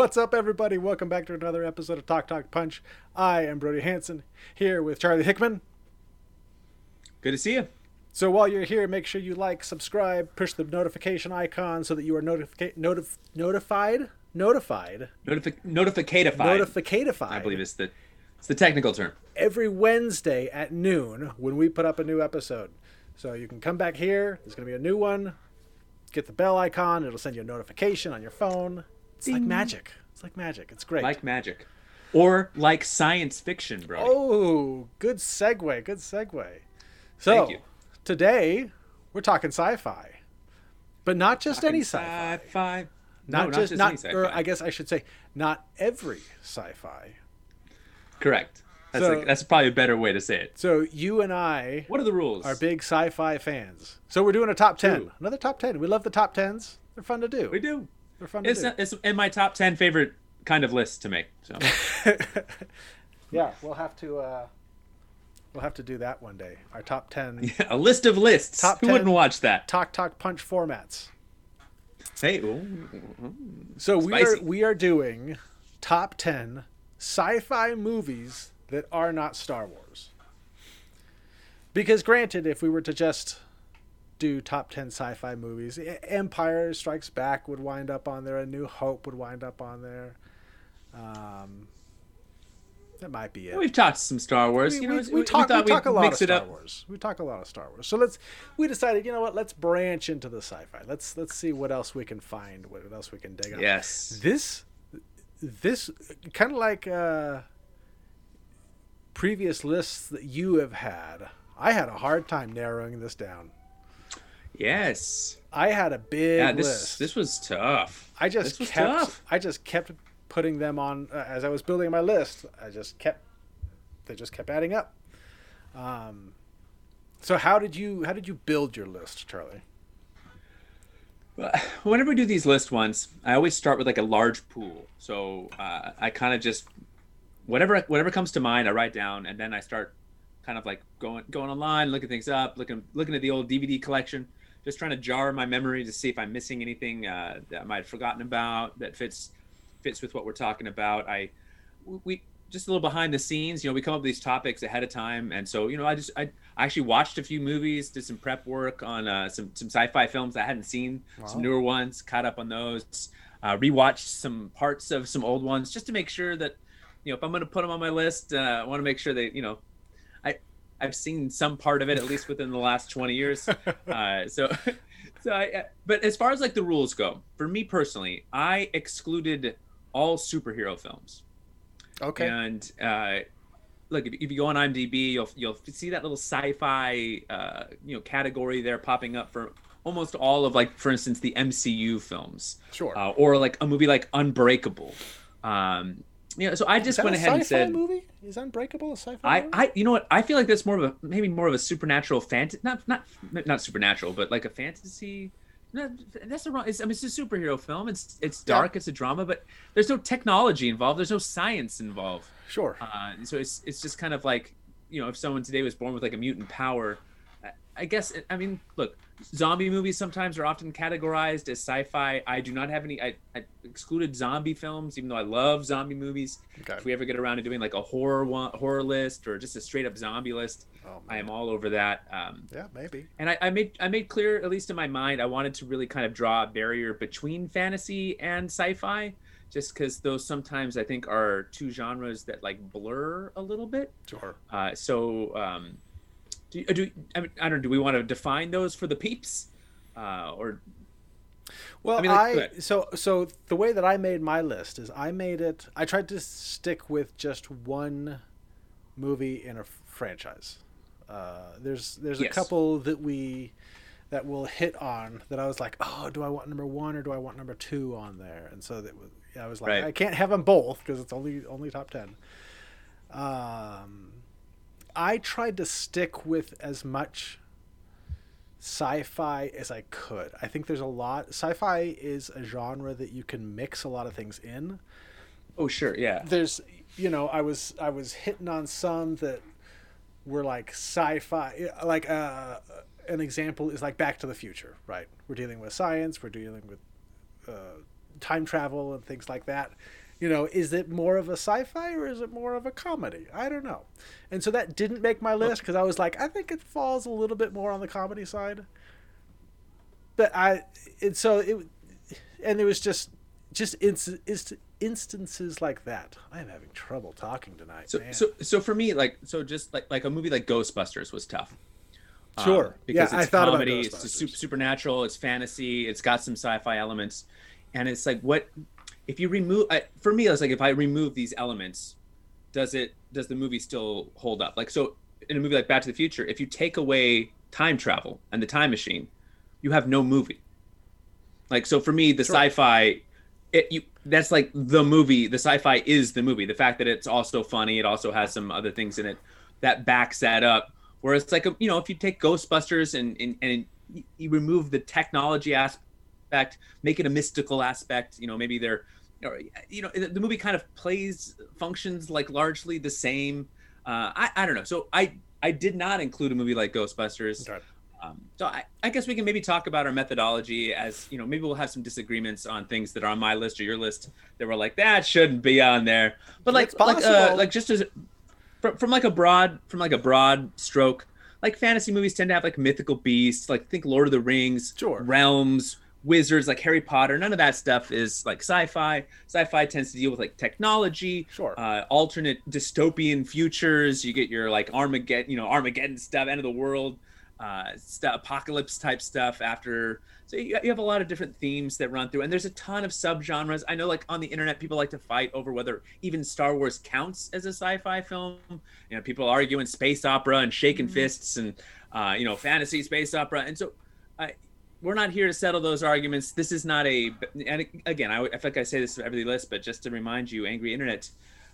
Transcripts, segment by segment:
What's up, everybody? Welcome back to another episode of Talk Talk Punch. I am Brody Hanson here with Charlie Hickman. Good to see you. So while you're here, make sure you like, subscribe, push the notification icon so that you are notifica- notif- notified, notified, Notifi- notificatified. notificatified. I believe it's the it's the technical term. every Wednesday at noon when we put up a new episode. So you can come back here. There's going to be a new one. Get the bell icon. It'll send you a notification on your phone. It's like magic. It's like magic. It's great. Like magic. Or like science fiction, bro. Oh, good segue. Good segue. So, Thank you. today we're talking sci-fi, but not just any sci-fi. Sci-fi. Not, no, just, any not, sci-fi. or I guess I should say, not every sci-fi. Correct. That's So- like, that's probably a better way to say it. So you and I What are the rules? are big sci-fi fans. So we're doing a top ten. True. Another top ten. We love the top tens. They're fun to do. We do. They're fun to It's do. it's in my top ten favorite kind of list to make. So yeah, we'll have to. Uh, we'll have to do that one day. Our top ten a list of lists. Top Who 10. wouldn't watch that? talk talk punch formats. Hey, ooh. So we are we are doing top ten sci-fi movies that are not Star Wars. Because granted, if we were to just do top ten sci-fi movies, Empire Strikes Back would wind up on there, A New Hope would wind up on there. Um, that might be it. we've talked some Star Wars. we, you know, we, we talk, we talk a lot of Star up. Wars. We talk a lot of Star Wars. So let's we decided, you know what? Let's branch into the sci-fi. Let's let's see what else we can find. What else we can dig up. Yes. This this kind of like uh, previous lists that you have had. I had a hard time narrowing this down. Yes. I had a big Yeah. This list. this was tough. I just this was kept tough. I just kept putting them on uh, as I was building my list. I just kept they just kept adding up. Um, so how did you how did you build your list, Charlie? Whenever we do these list ones, I always start with like a large pool. So uh, I kind of just whatever whatever comes to mind, I write down, and then I start kind of like going going online, looking things up, looking looking at the old DVD collection, just trying to jar my memory to see if I'm missing anything uh, that I might have forgotten about that fits fits with what we're talking about. I we just a little behind the scenes. You know, we come up with these topics ahead of time, and so you know, I just I, I actually watched a few movies, did some prep work on uh, some some sci-fi films I hadn't seen, some newer ones, caught up on those, uh, rewatched some parts of some old ones just to make sure that you know if I'm going to put them on my list, uh, I want to make sure that you know I've seen some part of it at least within the last 20 years. Uh, so. So, I, uh, but as far as like the rules go, for me personally, I excluded all superhero films. Okay. And uh, look, if, if you go on IMDb, you'll you'll see that little sci-fi uh, you know category there popping up for almost all of like, for instance, the MCU films, Sure. uh, or like a movie like Unbreakable. Um, you know, so I just went ahead and said, movie? Is Unbreakable a sci-fi I, movie? I, you know what? I feel like that's more of a maybe more of a supernatural fantasy, not not not supernatural, but like a fantasy. No, that's the wrong. It's, I mean, it's a superhero film. It's it's Yeah. dark. It's a drama, but there's no technology involved. There's no science involved. Sure. Uh, so it's it's just kind of like you know if someone today was born with like a mutant power, I, guess I mean look, zombie movies sometimes are often categorized as sci-fi. I do not have any. I, I excluded zombie films, even though I love zombie movies. Okay. If we ever get around to doing like a horror one, horror list or just a straight up zombie list, Oh, I am all over that. Um, Yeah, maybe. and I, I made I made clear, at least in my mind, I wanted to really kind of draw a barrier between fantasy and sci-fi, just because those sometimes I think are two genres that like blur a little bit. Sure. Uh, so, um, do, do I, mean, I don't know, do we want to define those for the peeps, uh, or Well, I, I mean, like, ahead. so so the way that I made my list is I made it. I tried to stick with just one movie in a franchise. Uh, there's there's a couple that we that will hit on that I was like, oh, do I want number one or do I want number two on there? And so that I was like, Right. I can't have them both because it's only only top ten. Um, I tried to stick with as much sci-fi as I could. I think there's a lot. Sci-fi is a genre that you can mix a lot of things in. oh sure, yeah, There's, you know, I was I was hitting on some that were like sci-fi. Like uh, an example is like Back to the Future, right? We're dealing with science. We're dealing with uh, time travel and things like that. You know, is it more of a sci-fi or is it more of a comedy? I don't know. And so that didn't make my list because I was like, I think it falls a little bit more on the comedy side. But I, and so it, and there was just, just inst, inst, instances like that. I'm having trouble talking tonight. So, man. so, so for me, like, so just like like a movie like Ghostbusters was tough. Um, Sure. because Yeah, it's I thought about comedy, it's supernatural, it's fantasy, it's got some sci-fi elements, and it's like what if you remove? I, for me, it's like if I remove these elements, does it does the movie still hold up? Like so, in a movie like Back to the Future, if you take away time travel and the time machine, you have no movie. Like so, for me, the Sure. sci-fi, it you that's like the movie. The sci-fi is the movie. The fact that it's also funny, it also has some other things in it that backs that up. Whereas it's like a, you know, if you take Ghostbusters and and, and you- you remove the technology aspect, make it a mystical aspect, you know, maybe they're, or, you know, the movie kind of plays functions like largely the same. Uh, I I don't know. So I I did not include a movie like Ghostbusters. Okay. Um, so I, I guess we can maybe talk about our methodology as you know maybe we'll have some disagreements on things that are on my list or your list that were like that shouldn't be on there but like like uh, like just as from, from like a broad from like a broad stroke like fantasy movies tend to have like mythical beasts like think lord of the rings Sure. realms wizards like harry potter none of that stuff is like sci-fi. Sci-fi tends to deal with like technology Sure. uh, alternate dystopian futures. You get your like armageddon you know armageddon stuff end of the world uh, stuff, apocalypse type stuff after. So you, you have a lot of different themes that run through and there's a ton of subgenres. I know like on the internet people like to fight over whether even star wars counts as a sci-fi film. You know people arguing space opera and shaking fists and uh, you know fantasy space opera. And so I, we're not here to settle those arguments this is not a and again i, I feel like i say this to every list but just to remind you angry internet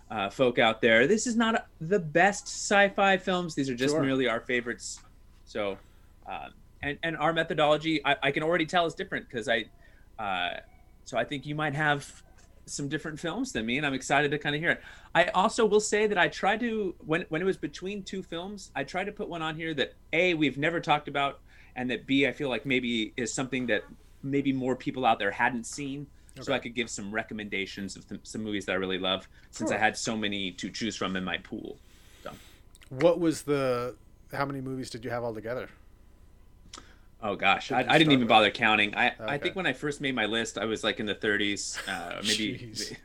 uh, folk out there this is not the best sci-fi films these are just Sure. merely our favorites so, uh, and and our methodology, I, I can already tell is different because I, uh, so I think you might have some different films than me, and I'm excited to kind of hear it. I also will say that I tried to when when it was between two films, I tried to put one on here that a we've never talked about, and that b I feel like maybe is something that maybe more people out there hadn't seen. So I could give some recommendations of th- some movies that I really love, since I had so many to choose from in my pool. So. what was the? How many movies did you have altogether? Oh gosh, I, I didn't even with? bother counting. I, I think when I first made my list, I was like in the 30s, uh, maybe.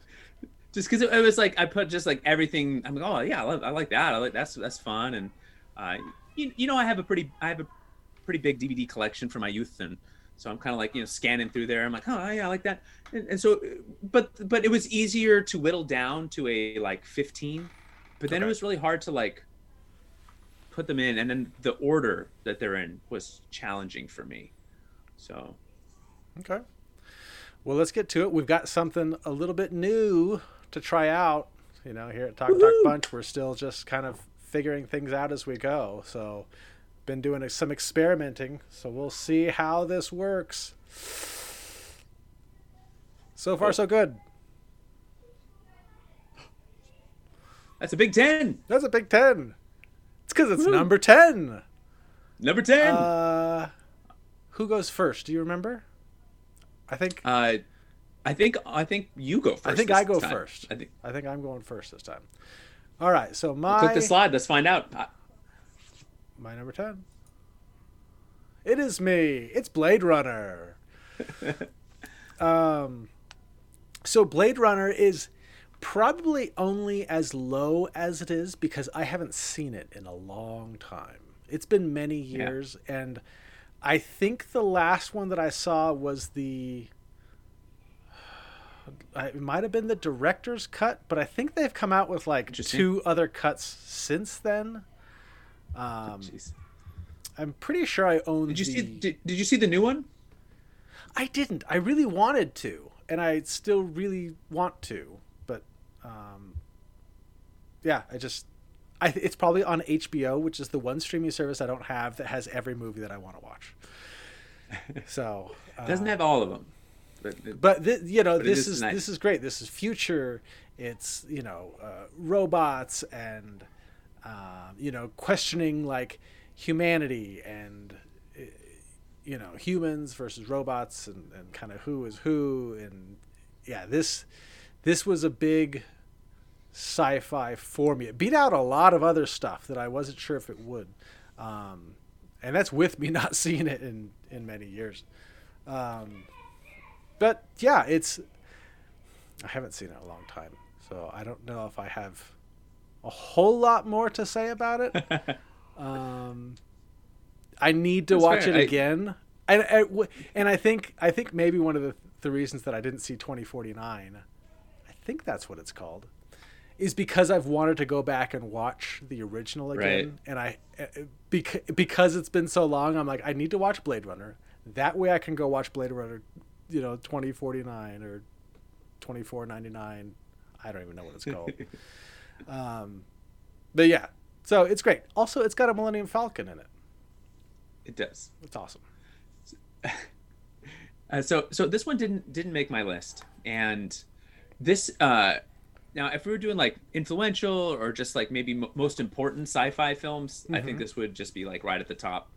Just because it, it was like I put just like everything. I'm like, oh yeah, I, love, I like that. I like that's that's fun, and uh, you, you know I have a pretty I have a pretty big DVD collection from my youth, and so I'm kind of like you know scanning through there. I'm like, oh yeah, I like that, and, and so but but it was easier to whittle down to a like 15, but then it was really hard to like put them in and then the order that they're in was challenging for me so Okay. Well, let's get to it. We've got something a little bit new to try out. You know, here at Talk Talk Punch, we're still just kind of figuring things out as we go. So, been doing some experimenting. So we'll see how this works. So far, so good. that's a big 10 That's a big ten. It's because it's Woo. number ten. number 10 uh, Uh, who goes first? Do you remember? I think i think i think you go first I think I go time. first. i think I think I'm going first this time. All right, so my click the slide let's find out Uh, My number 10. It is me. It's Blade Runner. um, so Blade Runner is probably only as low as it is because I haven't seen it in a long time. It's been many years, and I think the last one that I saw was the. It might have been the director's cut, but I think they've come out with like two other cuts since then. Um, jeez. I'm pretty sure I own. did you the... see did, did you see the new one I didn't. I really wanted to, and I still really want to, but um, yeah, I just. I, it's probably on HBO, which is the one streaming service I don't have that has every movie that I want to watch. So uh, it doesn't have all of them but, but th- you know But this is is nice. this is great. This is future. It's you know uh, robots and um, you know questioning like humanity and uh, you know humans versus robots and, and kind of who is who and yeah, this this was a big sci-fi for me. It beat out a lot of other stuff that I wasn't sure if it would, um, and that's with me not seeing it in in many years. Um, but yeah, it's I haven't seen it in a long time, so I don't know if I have a whole lot more to say about it. um, I need to That's watch fair. it I- again, and and and I think I think maybe one of the the reasons that I didn't see 2049, I think that's what it's called, is because I've wanted to go back and watch the original again, and I because because it's been so long, I'm like I need to watch Blade Runner. That way I can go watch Blade Runner, you know, 2049 or 2499. I don't even know what it's called. um, but yeah, so it's great. Also, it's got a Millennium Falcon in it. It does. It's awesome. Uh, so so this one didn't didn't make my list, and this uh, now if we were doing like influential or just like maybe m- most important sci-fi films, I think this would just be like right at the top.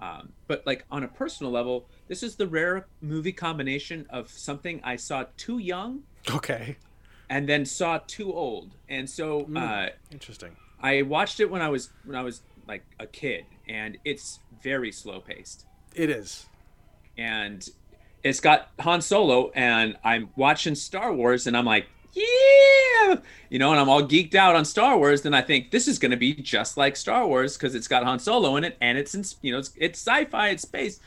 Um, but like on a personal level, this is the rare movie combination of something I saw too young Okay, and then saw too old, and so uh, interesting. I watched it when I was when I was like a kid, and it's very slow paced It is. and it's got Han Solo, and I'm watching Star Wars, and I'm like, yeah, you know, and I'm all geeked out on Star Wars. Then I think this is going to be just like Star Wars because it's got Han Solo in it, and it's in, you know, it's, it's sci-fi, it's space,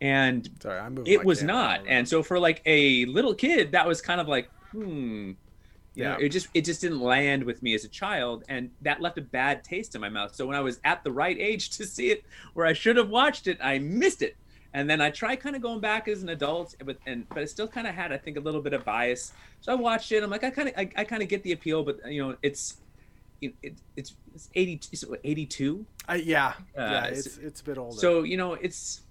and Sorry, I'm it was not. And so for like a little kid, that was kind of like, hmm. You know, Yeah. it just it just didn't land with me as a child, and that left a bad taste in my mouth. So when I was at the right age to see it, where I should have watched it, I missed it. And then I try kind of going back as an adult, but and but it still kind of had I think a little bit of bias. So I watched it. I'm like I kind of I, I kind of get the appeal, but you know it's it, it, it's it's 80 is 82 I, yeah, yeah, Uh, it's it's a bit older. so you know, it's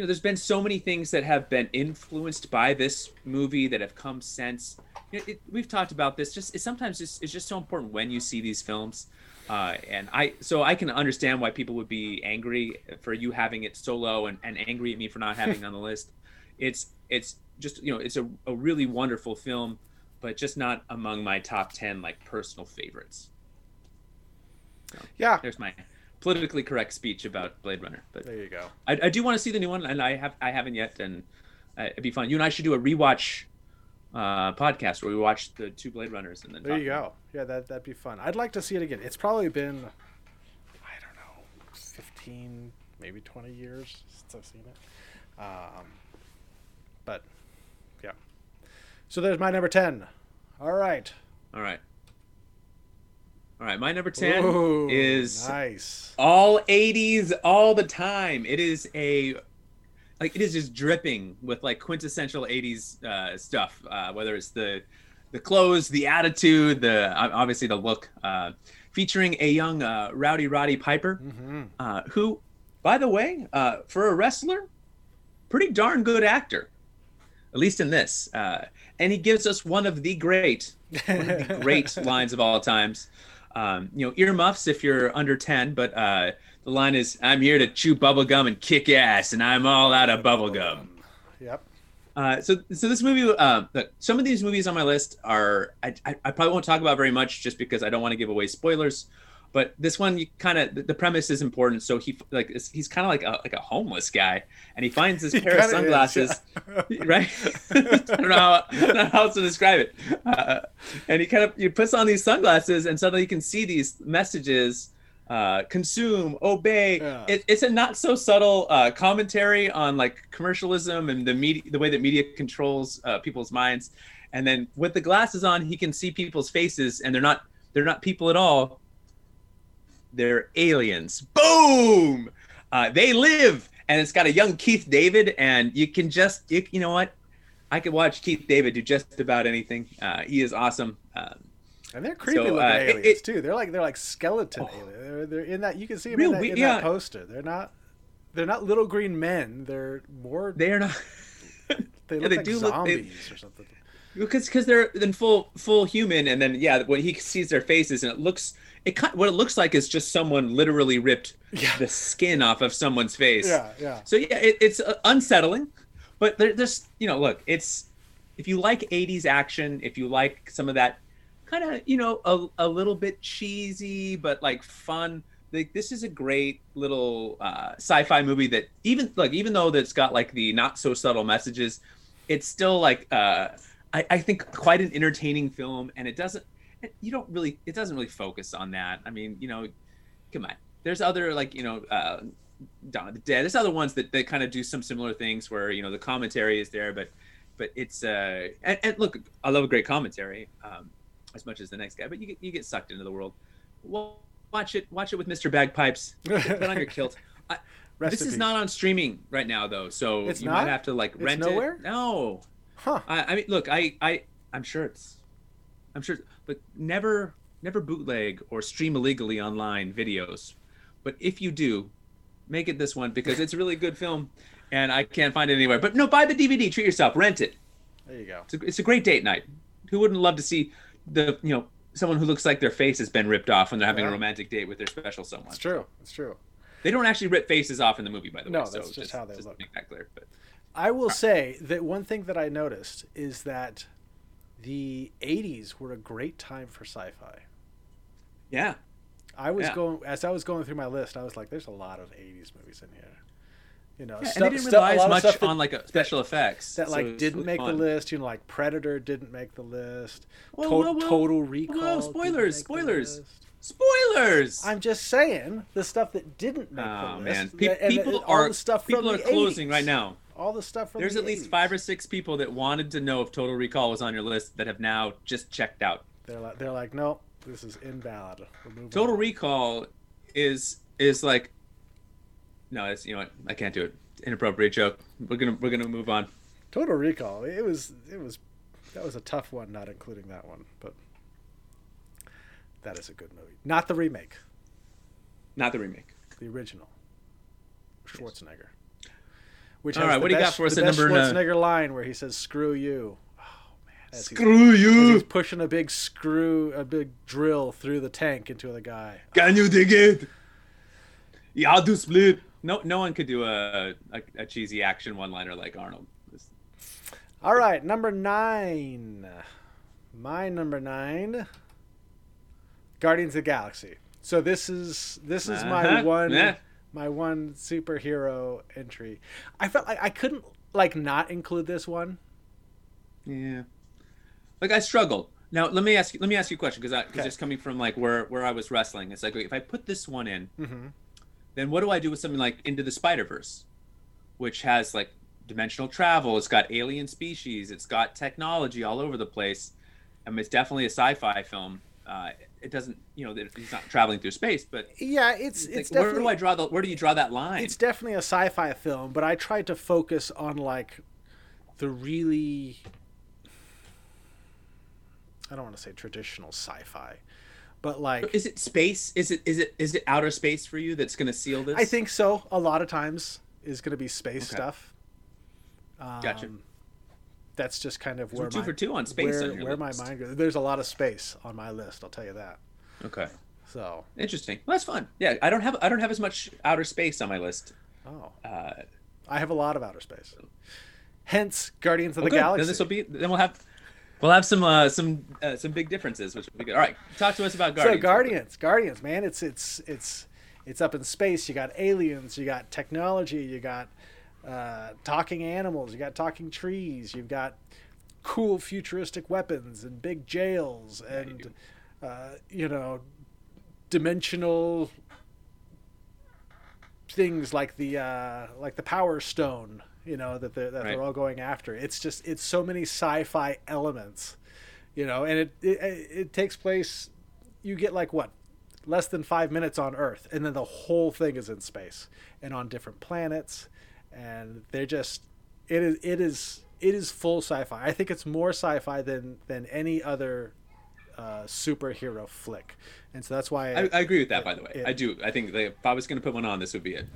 you know, there's been so many things that have been influenced by this movie that have come since. You know, it, we've talked about this. Just it sometimes just it's just so important when you see these films, uh, and I so I can understand why people would be angry for you having it so low and, and angry at me for not having it on the list. It's it's just you know it's a, a really wonderful film, but just not among my top ten like personal favorites. yeah, There's my politically correct speech about Blade Runner, but. there you go. I, I do want to see the new one, and I have I haven't yet, and uh, it'd be fun. You and I should do a rewatch uh, podcast where we watch the two Blade Runners and then. There you go. Yeah, that that'd be fun. I'd like to see it again. It's probably been, I don't know, fifteen, maybe twenty years since I've seen it. Um, but yeah. So there's my number ten. All right. All right. All right, my number ten Ooh, is nice. all '80s all the time. It is a like it is just dripping with like quintessential '80s uh, stuff. Uh, whether it's the the clothes, the attitude, the obviously the look. Uh, featuring a young uh, Rowdy Roddy Piper. Mm-hmm. uh, who, by the way, uh, for a wrestler, pretty darn good actor, at least in this. Uh, and he gives us one of the great, one of the great lines of all times. Um, you know, earmuffs if you're under 10, but uh, the line is, I'm here to chew bubblegum and kick ass, and I'm all out of bubblegum. Yep. Uh, so, so this movie, uh, look, some of these movies on my list are I, I, I probably won't talk about very much just because I don't want to give away spoilers. But this one, you kind of the, premise is important. So he like he's kind of like a like a homeless guy, and he finds this He pair of kinda is, sunglasses, yeah. right? I don't know how, I don't know how else to describe it. Uh, and he kind of he puts on these sunglasses, and suddenly you can see these messages. Uh, consume, obey. Yeah. It, it's a not so subtle uh, commentary on like commercialism and the media, the way that media controls uh, people's minds. And then with the glasses on, he can see people's faces, and they're not they're not people at all. They're aliens. Boom! Uh, they live, and it's got a young Keith David, and you can just you, you know what? I could watch Keith David do just about anything. Uh, he is awesome. Um, And they're creepy So, looking uh, it- aliens it- too. They're like they're like skeleton Oh. aliens. They're, they're in that you can see them in, that, we- in yeah. that poster. They're not they're not little green men. They're more they, they are not. look yeah, they like do look- they- zombies or something. because because they're then full full human and then yeah when he sees their faces and it looks it what it looks like is just someone literally ripped Yeah. the skin off of someone's face Yeah, yeah. so yeah it, it's uh, unsettling but there, there's you know look it's if you like 80s action, if you like some of that kind of, you know, a, a little bit cheesy but like fun, like this is a great little uh, sci-fi movie that even like even though that's got like the not so subtle messages, it's still like uh, I, I think quite an entertaining film, and it doesn't you don't really it doesn't really focus on that. I mean, you know, come on. There's other like you know uh, Dawn of the Dead. There's other ones that, that kind of do some similar things where you know the commentary is there, but but it's uh and, and look, I love a great commentary um, as much as the next guy, but you get you get sucked into the world. Well, watch it watch it with Mr. Bagpipes. Put on your kilt. I, this is not on streaming right now though, so It's you not? might have to like It's rent nowhere? it. No, Huh. I, I mean, look, I, I, I'm sure it's, I'm sure, but never, never bootleg or stream illegally online videos. But if you do, make it this one because it's a really good film, and I can't find it anywhere. But no, buy the DVD, treat yourself, rent it. There you go. It's a, it's a great date night. Who wouldn't love to see the, you know, someone who looks like their face has been ripped off when they're having Yeah. a romantic date with their special someone? It's true. It's true. They don't actually rip faces off in the movie, by the No, way. that's so just how they look. Make that clear. But I will say that one thing that I noticed is that the 80s were a great time for sci-fi. yeah, I was Yeah. going as I was going through my list. I was like, "There's a lot of '80s movies in here." You know, yeah stuff, and they didn't rely as much that, on like a special effects that so like it's didn't really make fun. the list. You know, like Predator didn't make the list. Whoa, whoa, whoa. Total Recall. Whoa, spoilers, spoilers. Spoilers. I'm just saying the stuff that didn't make oh the man, list. Pe- and- and people all are stuff from people are closing 80s. right now. All the stuff from There's the at least five or six people that wanted to know if Total Recall was on your list that have now just checked out. They're like, they're like, nope, this is invalid. Total on." Recall is is like no, it's you know what I can't do it. Inappropriate joke. We're gonna we're gonna move on. Total Recall. It was it was that was a tough one, not including that one, but that is a good movie. Not the remake, Not the remake. the original. Schwarzenegger. Which All has right, the what do you got for us the at best number nine? Schwarzenegger line where he says "Screw you." Oh man, as he's, Screw as you! he's pushing a big screw, a big drill through the tank into the guy. Can you dig it? Yeah, I'll do split. No, no one could do a a, a cheesy action one liner like Arnold. All right, number nine. My number nine. Guardians of the Galaxy. So this is this is my Uh-huh, one yeah. My one superhero entry. I felt like I couldn't like not include this one. Yeah. Like I struggled. Now let me ask you. Let me ask you a question because because Okay. just coming from like where where I was wrestling, it's like if I put this one in, Mm-hmm. then what do I do with something like Into the Spider Verse, which has like dimensional travel, it's got alien species, it's got technology all over the place. I mean, it's definitely a sci-fi film. Uh, it doesn't, you know, he's not traveling through space, but Yeah, it's like, it's where do I draw the? Where do you draw that line? it's definitely a sci-fi film, but I tried to focus on like the really I don't want to say traditional sci-fi, but like Is it space? Is it is it is it outer space for you that's going to seal this? I think so. A lot of times is going to be space Okay. stuff. Um, Gotcha. That's just kind of where two my, for two on space where, on where my mind goes. There's a lot of space on my list. I'll tell you that. Okay, So, interesting. Well, that's fun. Yeah, I don't have I don't have as much outer space on my list. oh, Uh, I have a lot of outer space. Hence, Guardians of the good. Galaxy. Then this will be. Then we'll have. We'll have some uh, some uh, some big differences, which will be good. All right, talk to us about Guardians. So Guardians, Guardians, man, it's it's it's it's up in space. You got aliens, you got technology, you got uh, talking animals, you got talking trees, you've got cool futuristic weapons and big jails and uh, you know dimensional things like the uh, like the Power Stone, you know that they're, that Right. they're all going after. It's just it's so many sci-fi elements, you know, and it it, it takes place. You get like what less than five minutes on Earth, and then the whole thing is in space and on different planets, and they're just it is it is it is full sci-fi. I think it's more sci-fi than than any other uh, superhero flick, and so that's why I, I agree with that. By the way, it- I do. I think that if I was going to put one on, this would be it.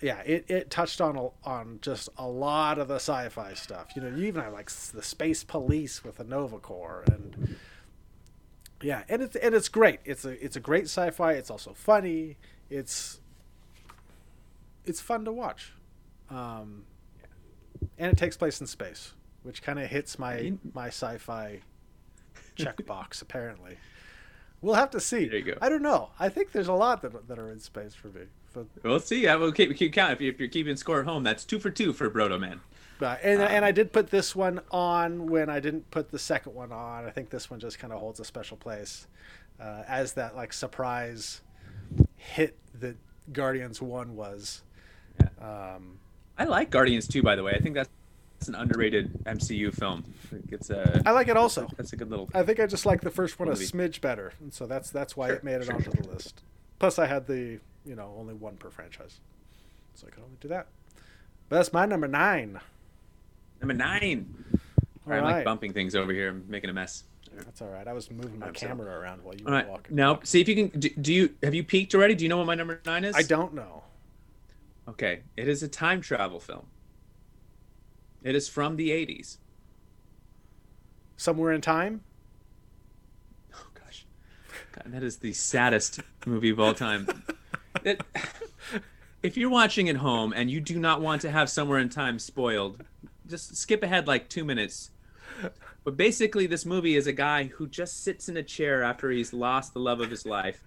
yeah, it, it touched on a, on just a lot of the sci-fi stuff. You know, you even have like the space police with the Nova Corps, and yeah, and it's and it's great. It's a it's a great sci-fi. It's also funny. It's it's fun to watch, um, and it takes place in space. which kind of hits my my sci-fi checkbox. apparently, we'll have to see. There you go. I don't know. I think there's a lot that that are in space for me. But, We'll see. I will keep, keep count. If, you, if you're keeping score at home, that's two for two for Brodo Man. uh, and and I did put this one on when I didn't put the second one on. I think this one just kind of holds a special place uh, as that like surprise hit that Guardians One was. Um, I like Guardians 2, by the way. I think that's, that's an underrated MCU film. I It's a, I like it also. that's a good little. I think I just like the first one a smidge better, and so that's that's why Sure, it made it sure, onto the list. Plus, I had the you know only one per franchise, so I could only do that. But that's my number nine. Number nine. All I'm like bumping things over here. I'm making a mess. that's all right. I was moving my I'm so- camera around while you All were right. walking. Now, see if you can. Do, do you have you peaked already? Do you know what my number nine is? I don't know. Okay, it is a time travel film. It is from the 80s. Somewhere in time. Oh gosh, God, that is the saddest movie of all time. It, if you're watching at home and you do not want to have somewhere in time spoiled, just skip ahead like two minutes. But basically, this movie is a guy who just sits in a chair after he's lost the love of his life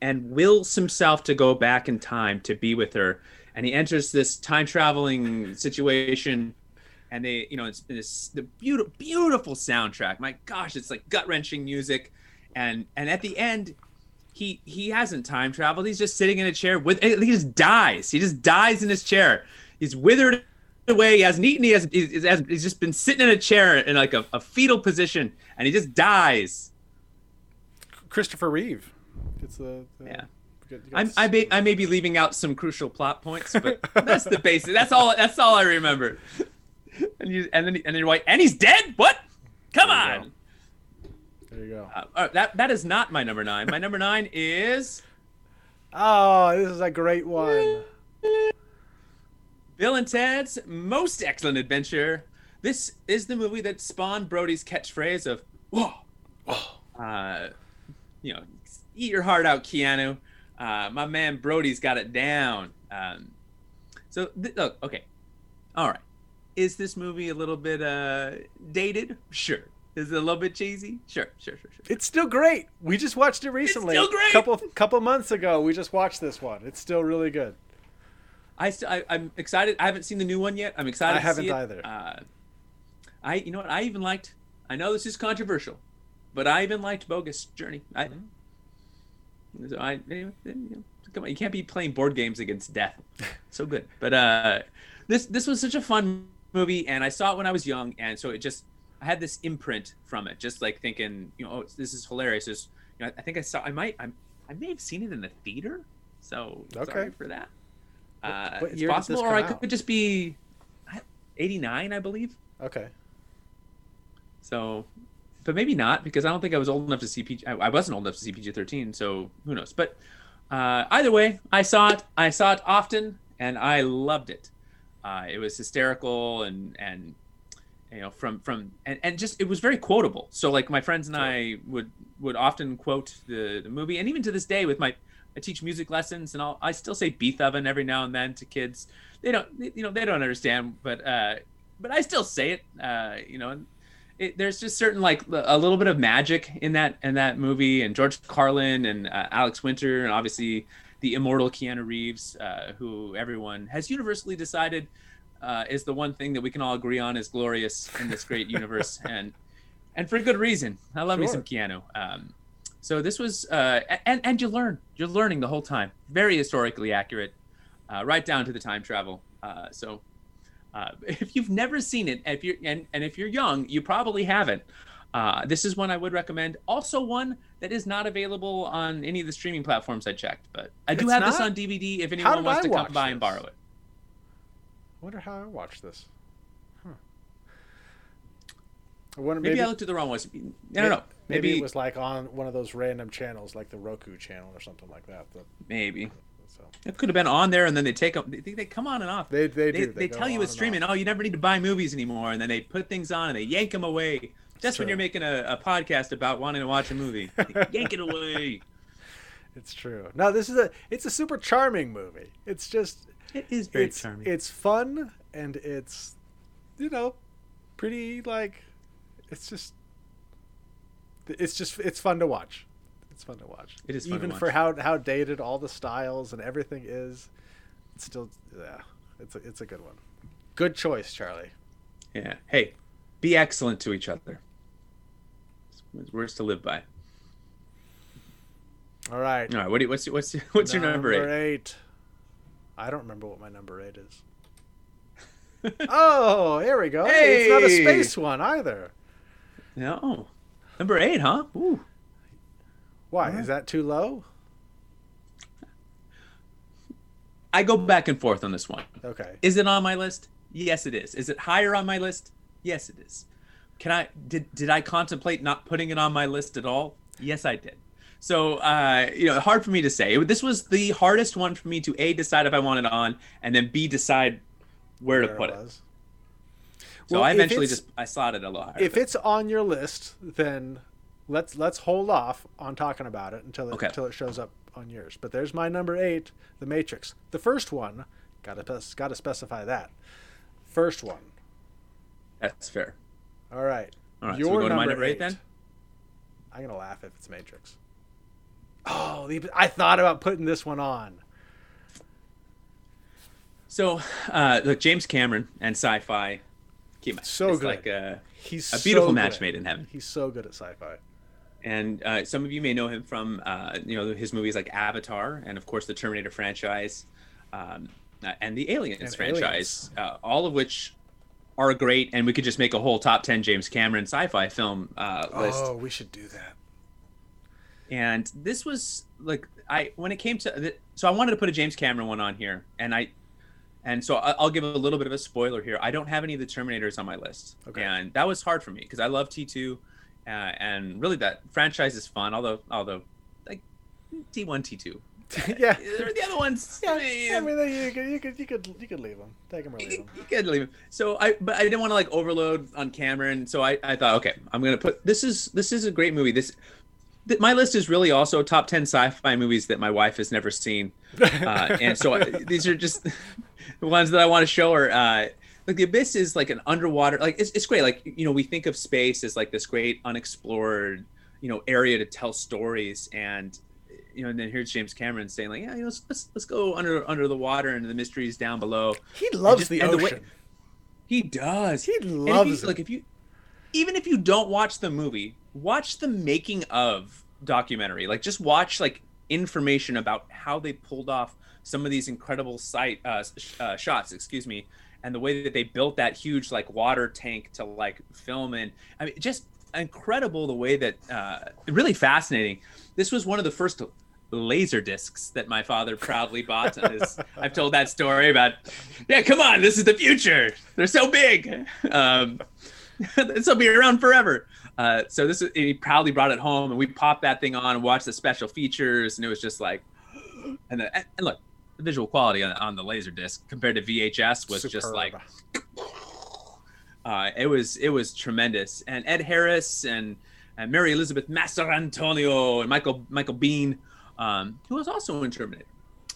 and wills himself to go back in time to be with her. And he enters this time traveling situation. And they, you know, it's, it's the beautiful, beautiful soundtrack. My gosh, it's like gut wrenching music. And and at the end, he he hasn't time traveled. He's just sitting in a chair with. He just dies. He just dies in his chair. He's withered away. He hasn't eaten. He has. He's, he's- just been sitting in a chair in like a, a fetal position, and he just dies. Christopher Reeve. It's the, the Yeah. Got- I'm, I may I may be leaving out some crucial plot points, but that's the basic. That's all. That's all I remember. And you and then and then you're like, and he's dead. What? Come There on. There you go. Uh, right, that that is not my number nine. My number nine is Oh, this is a great one. Bill and Ted's Most Excellent Adventure. This is the movie that spawned Brody's catchphrase of "Whoa." Uh, you know, eat your heart out, Keanu. Uh, my man Brody's got it down. Um, so th- look, okay, all right. Is this movie a little bit uh, dated? Sure. Is it a little bit cheesy? Sure, sure, sure, sure. It's still great. We just watched it recently. still great. Couple couple months ago, we just watched this one. It's still really good. I, st- I I'm excited. I haven't seen the new one yet. I'm excited. I to haven't see it. either. Uh, I you know what? I even liked. I know this is controversial, but I even liked Bogus Journey. I. Mm-hmm. So I you come on, you can't be playing board games against death. So good, but uh, this this was such a fun movie, and I saw it when I was young, and so it just I had this imprint from it, just like thinking, you know, oh, this is hilarious. This, you know, I think I saw. I might. I, I may have seen it in the theater. So Okay. sorry for that. What- Uh, what it's possible, or I out? could just be eighty nine, I believe. Okay. So, but maybe not because I don't think I was old enough to see PG. I, I wasn't old enough to see PG thirteen. So who knows? But uh, either way, I saw it. I saw it often, and I loved it. Uh, it was hysterical and and you know from from and, and just it was very quotable. So like my friends and I would would often quote the, the movie, and even to this day with my I teach music lessons, and I'll I still say Beethoven every now and then to kids. They don't you know they don't understand, but uh, but I still say it. Uh, you know, it, there's just certain like a little bit of magic in that in that movie, and George Carlin and uh, Alex Winter, and obviously the immortal Keanu Reeves, uh, who everyone has universally decided uh, is the one thing that we can all agree on is glorious in this great universe, and and for good reason. I love me some Keanu. Um, so this was, uh, and and you learn, you're learning the whole time. Very historically accurate, uh, right down to the time travel. Uh, so uh, if you've never seen it, if you're and, and if you're young, you probably haven't. Uh, this is one I would recommend. Also, one that is not available on any of the streaming platforms I checked, but I do It's have this on DVD if anyone wants I to come by and borrow it. I wonder how I watched this. Huh. I wonder Maybe, maybe I looked at the wrong ones. I don't know. Maybe, Maybe it was like on one of those random channels, like the Roku channel or something like that. that maybe so it could have been on there, and then they take them. They, they come on and off. they they they, do. they, go tell you it's streaming. Oh, you never need to buy movies anymore, and then they put things on and they yank them away. Just when you're making a, a podcast about wanting to watch a movie, yank it away. It's true. No, this is a it's a super charming movie. It's just It is very it's charming. it's fun and it's you know pretty like it's just it's just it's fun to watch. It's fun to watch. It is fun to even for how how dated all the styles and everything is. It's still yeah, it's a, it's a good one. Good choice, Charlie. Yeah. Hey, be excellent to each other. It's words to live by. All right. All right. What do you, what's what's what's your number eight? Number eight? I don't remember what my number eight is. oh, here we go. Hey, It's not a space one either. No. Number eight, huh? Ooh. Why Alright. is that too low? I go back and forth on this one. Okay. Is it on my list? Yes, it is. Is it higher on my list? Yes, it is. Can I did did I contemplate not putting it on my list at all? Yes, I did. So uh, you know, hard for me to say. This was the hardest one for me to a decide if I want it on, and then b decide where, to put it. was. So Well, I eventually just I slotted it a little higher. If but- it's on your list, then let's let's hold off on talking about it until it, Okay. until it shows up on yours. But there's my number eight, The Matrix. The first one, gotta gotta specify that. First one. that's fair. All right. All right, so Your we go to my number eight eight. then? I'm gonna laugh if it's Matrix. Oh, I thought about putting this one on. So, uh, look, James Cameron and sci-fi, keep So it's good. like a, He's a beautiful so match good. made in heaven. He's so good at sci-fi. And uh, some of you may know him from, uh, you know, his movies like Avatar, and of course the Terminator franchise, um, uh, and the Aliens And franchise, Uh, all of which are great. And we could just make a whole top ten James Cameron sci-fi film uh, list. Oh, we should do that. and this was like i when it came to the, so i wanted to put a james cameron one on here and i and so i'll give a little bit of a spoiler here i don't have any of the terminators on my list Okay. and that was hard for me because i love t2 uh, and really that franchise is fun although although like t1 t2 yeah. They're the other ones Yeah, eh, I mean, you could, you could, you could, you could leave them. Take them or leave you them. you could leave them. So I, but I didn't want to like overload on Cameron. So I, I thought, okay, I'm gonna put this is this is a great movie. This, my list is really also top ten sci-fi movies that my wife has never seen, uh, and so I, these are just the ones that I want to show her. Uh, like the abyss is like an underwater, like it's, it's great. Like you know, we think of space as like this great unexplored, you know, area to tell stories and. You know, and then here's James Cameron saying, like, yeah, you know, let's let's, let's go under under the water and the mysteries down below. He loves just- the and the way- ocean. He does. He loves like if you even if you don't watch the movie, watch the making of documentary. Like just watch like information about how they pulled off some of these incredible site uh, sh- uh, shots, excuse me, and the way that they built that huge like water tank to like film in. I mean, just incredible the way that uh, really fascinating. This was one of the first laser discs that my father proudly bought. his- I've told that story about, yeah, come on, this is the future. They're so big. Um, this will be around forever. Uh, so this is, he proudly brought it home, and we popped that thing on and watched the special features, and it was just like, and, the, and look, the visual quality on, on the laser disc compared to VHS was just like, uh, it was it was tremendous. And Ed Harris and and Mary Elizabeth Mastrantonio and Michael Michael Biehn, um, who was also in Terminator.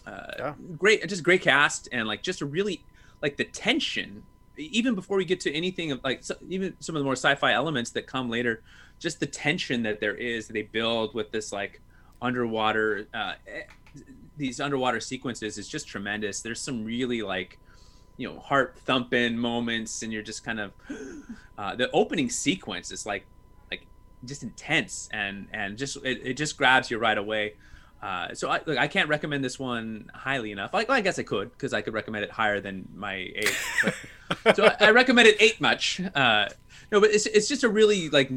Uh, Yeah. Great, just great cast and like just a really like the tension. Even before we get to anything of like so, even some of the more sci-fi elements that come later, just the tension that there is that they build with this like underwater uh, these underwater sequences is just tremendous. There's some really like you know heart thumping moments and you're just kind of uh, the opening sequence is like like just intense and and just it, it just grabs you right away uh, so I, look, I can't recommend this one highly enough. Like, well, I guess I could because I could recommend it higher than my eight. But, so I, I recommend it eight much. Uh, no, but it's it's just a really like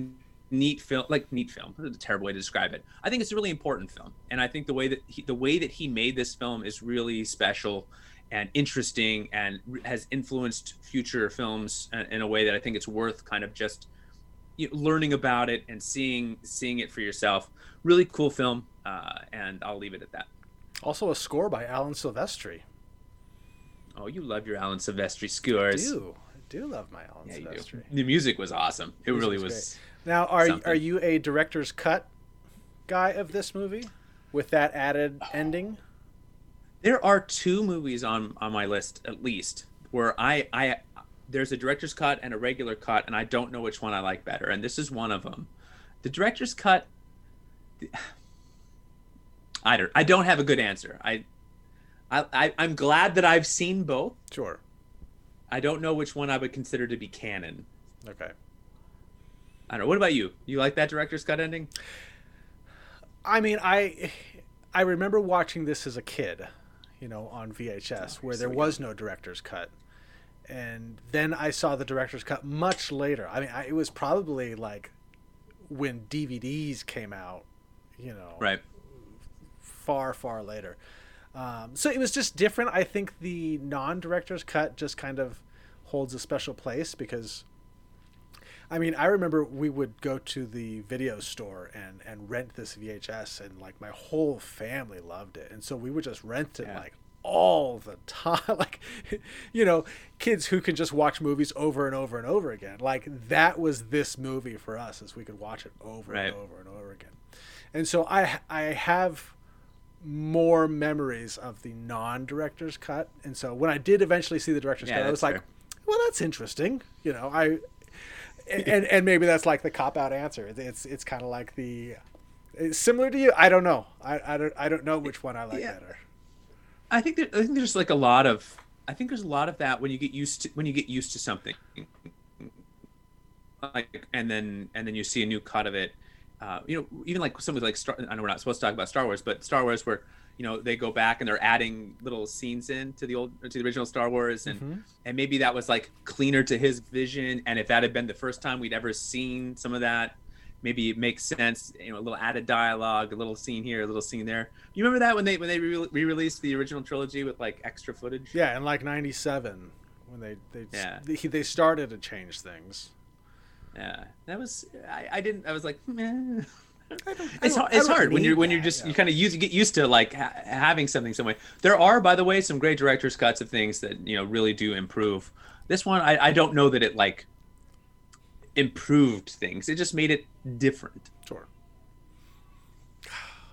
neat film. Like neat film. A terrible way to describe it. I think it's a really important film, and I think the way that he, the way that he made this film is really special and interesting, and has influenced future films in, a way that I think it's worth kind of just you know, learning about it and seeing seeing it for yourself. Really cool film, uh, and I'll leave it at that. Also, a score by Alan Silvestri. Oh, you love your Alan Silvestri I scores. do. I do love my Alan Yeah, Silvestri. do. The music was awesome. It Music really was was. Now, are Something. are you a director's cut guy of this movie with that added uh, ending? There are two movies on on my list at least where I I there's a director's cut and a regular cut, and I don't know which one I like better. And this is one of them. The director's cut. I don't. I don't have a good answer. I, I, I I'm glad that I've seen both. Sure. I don't know which one I would consider to be canon. Okay. I don't know. What about you? You like that director's cut ending? I mean, I I remember watching this as a kid, you know, on VHS, where there was no director's cut, and then I saw the director's cut much later. I mean, I, it was probably like when DVDs came out, you know, Right. far far later. Um, so it was just different. I think the non-director's cut just kind of holds a special place because I mean, I remember we would go to the video store and and rent this VHS, and like my whole family loved it, and so we would just rent it Yeah. like all the time, like you know, kids who can just watch movies over and over and over again. Like that was this movie for us, as we could watch it over Right. and over and over again. And so I I have more memories of the non-director's cut, and so when I did eventually see the director's Yeah, cut, I was that's like, well, that's interesting. You know, I and and maybe that's like the cop out answer. It's it's kind of like the it's similar to you. I don't know. I, I don't I don't know which one I like Yeah. better. I think there, I think there's like a lot of I think there's a lot of that when you get used to when you get used to something, like and then and then you see a new cut of it. Uh, you know, even like something like Star. I know we're not supposed to talk about Star Wars, but Star Wars where you know they go back and they're adding little scenes in to the old to the original Star Wars, and mm-hmm. and maybe that was like cleaner to his vision. And if that had been the first time we'd ever seen some of that, maybe it makes sense. You know, a little added dialogue, a little scene here, a little scene there. You remember that when they when they re- re-released the original trilogy with like extra footage? Yeah, in like '97 when they they Yeah. they, they started to change things. Yeah, that was I, I didn't I was like meh. It's, hard, it's hard when you're when you're just you kind of use get used to like ha- having something some way. There are, by the way, some great director's cuts of things that you know really do improve. This one, I, I don't know that it like improved things. It just made it different. Sure.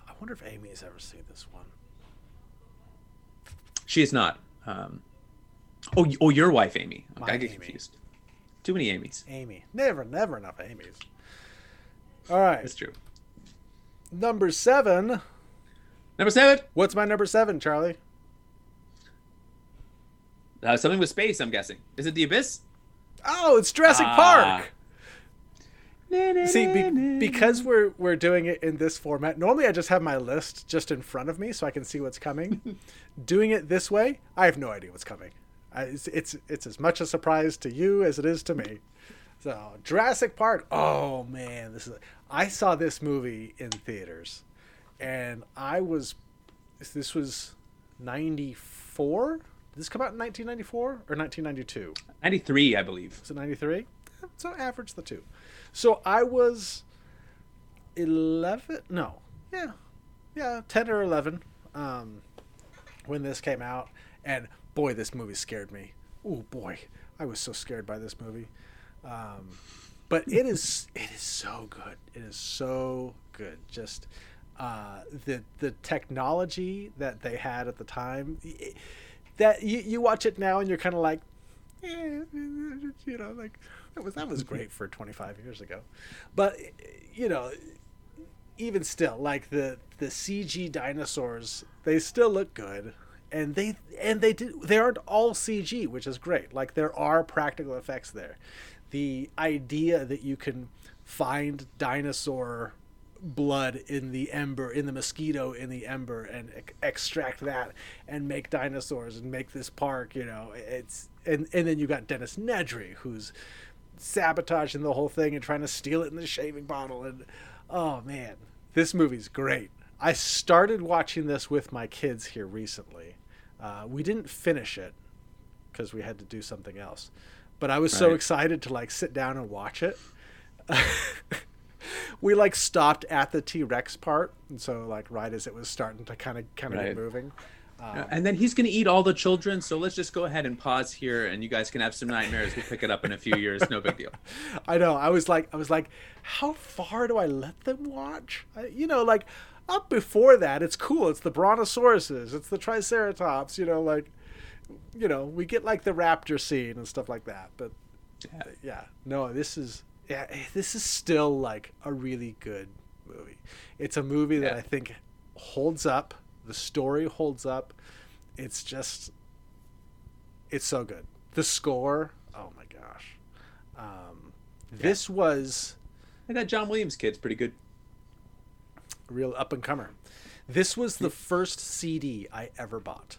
I wonder if Amy has ever seen this one. She is not. Um, oh, oh, your wife, Amy. Okay, I get Amy. confused. Too many Amy's. Amy, never, never enough Amy's. All right, That's true. Number seven. Number seven. What's my number seven, Charlie? Uh, something with space. I'm guessing. Is it the Abyss? Oh, it's Jurassic Ah. Park. See, be, because we're we're doing it in this format. Normally, I just have my list just in front of me so I can see what's coming. doing it this way, I have no idea what's coming. I, it's, it's it's as much a surprise to you as it is to me. So, Jurassic Park. Oh man, this is. I saw this movie in theaters, and I was. This was ninety four. Did this come out in nineteen ninety four or nineteen ninety two? 93, I believe. So 93? So average the two. So I was 11. No. Yeah. Yeah. 10 or 11 um, when this came out. And boy, this movie scared me. Oh, boy. I was so scared by this movie. Um, but it is it is so good. It is so good. Just uh, the the technology that they had at the time. i- That you, you watch it now and you're kind of like, eh, you know, like that was that was great for 25 years ago, but you know, even still, like the the CG dinosaurs, they still look good, and they and they did they aren't all CG, which is great. Like there are practical effects there. The idea that you can find dinosaur blood in the ember in the mosquito in the ember and ex- extract that and make dinosaurs and make this park you know it's and and then you got Dennis Nedry who's sabotaging the whole thing and trying to steal it in the shaving bottle and oh man this movie's great. I started watching this with my kids here recently. Uh, we didn't finish it because we had to do something else but I was so excited to like sit down and watch it we like stopped at the T-Rex part and so like right as it was starting to kind of kind of Right. get moving um, and then he's going to eat all the children. So let's just go ahead and pause here, and you guys can have some nightmares. We'll pick it up in a few years. No big deal. I know. I was like, I was like, how far do I let them watch? I, you know, like up before that, it's cool. It's the brontosauruses. It's the triceratops. You know, like you know, we get like the raptor scene and stuff like that. But Yeah. yeah, no, this is yeah, this is still like a really good movie. It's a movie that Yeah. I think holds up. The story holds up. It's just, it's so good. The score, oh my gosh. Um, This was And that John Williams kid's pretty good. real up and comer. This was the first CD I ever bought.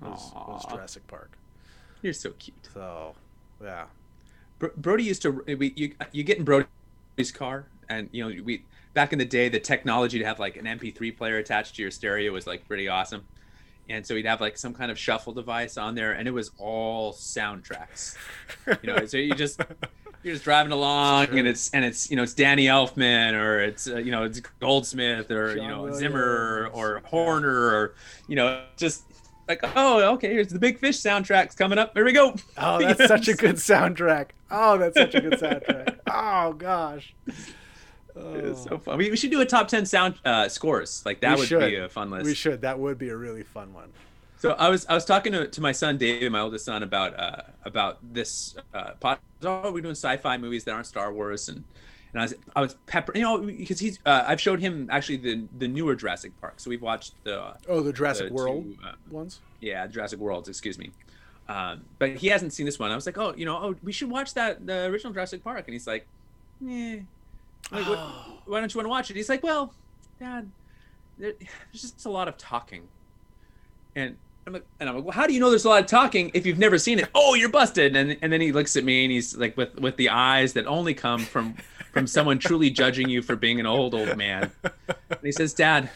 Was, was Jurassic Park. You're so cute. So, yeah. Bro- Brody used to we, you you get in Brody's car and you know we back in the day the technology to have like an MP3 player attached to your stereo was like pretty awesome. And so he'd have like some kind of shuffle device on there and it was all soundtracks. You know, so you just you're just driving along and it's and it's you know it's Danny Elfman or it's uh, you know it's Goldsmith or John you know Williams. Zimmer or Horner or you know just like oh okay here's the Big Fish soundtracks coming up here we go. Oh, that's such a good soundtrack. Oh, that's such a good soundtrack. Oh gosh. It's Oh, so fun. We, we should do a top ten sound uh, scores. Like that We would should. be a fun list. we should. That would be a really fun one. So I was I was talking to, to my son David, my oldest son, about uh, about this uh, pod. Oh, we're doing sci-fi movies that aren't Star Wars, and and I was I was pepper, you know, because he's uh, I've showed him actually the the newer Jurassic Park. So we've watched the Oh, the Jurassic the World two, uh, ones. yeah Jurassic Worlds, excuse me. Um, but he hasn't seen this one. I was like, oh, you know, oh, we should watch that the original Jurassic Park, and he's like, yeah. Like, what, why don't you want to watch it? He's like, well, Dad, there, there's just a lot of talking, and I'm like, and I'm like, well, how do you know there's a lot of talking if you've never seen it? Oh, you're busted. And and then he looks at me and he's like, with with the eyes that only come from from someone truly judging you for being an old old man. And he says, Dad,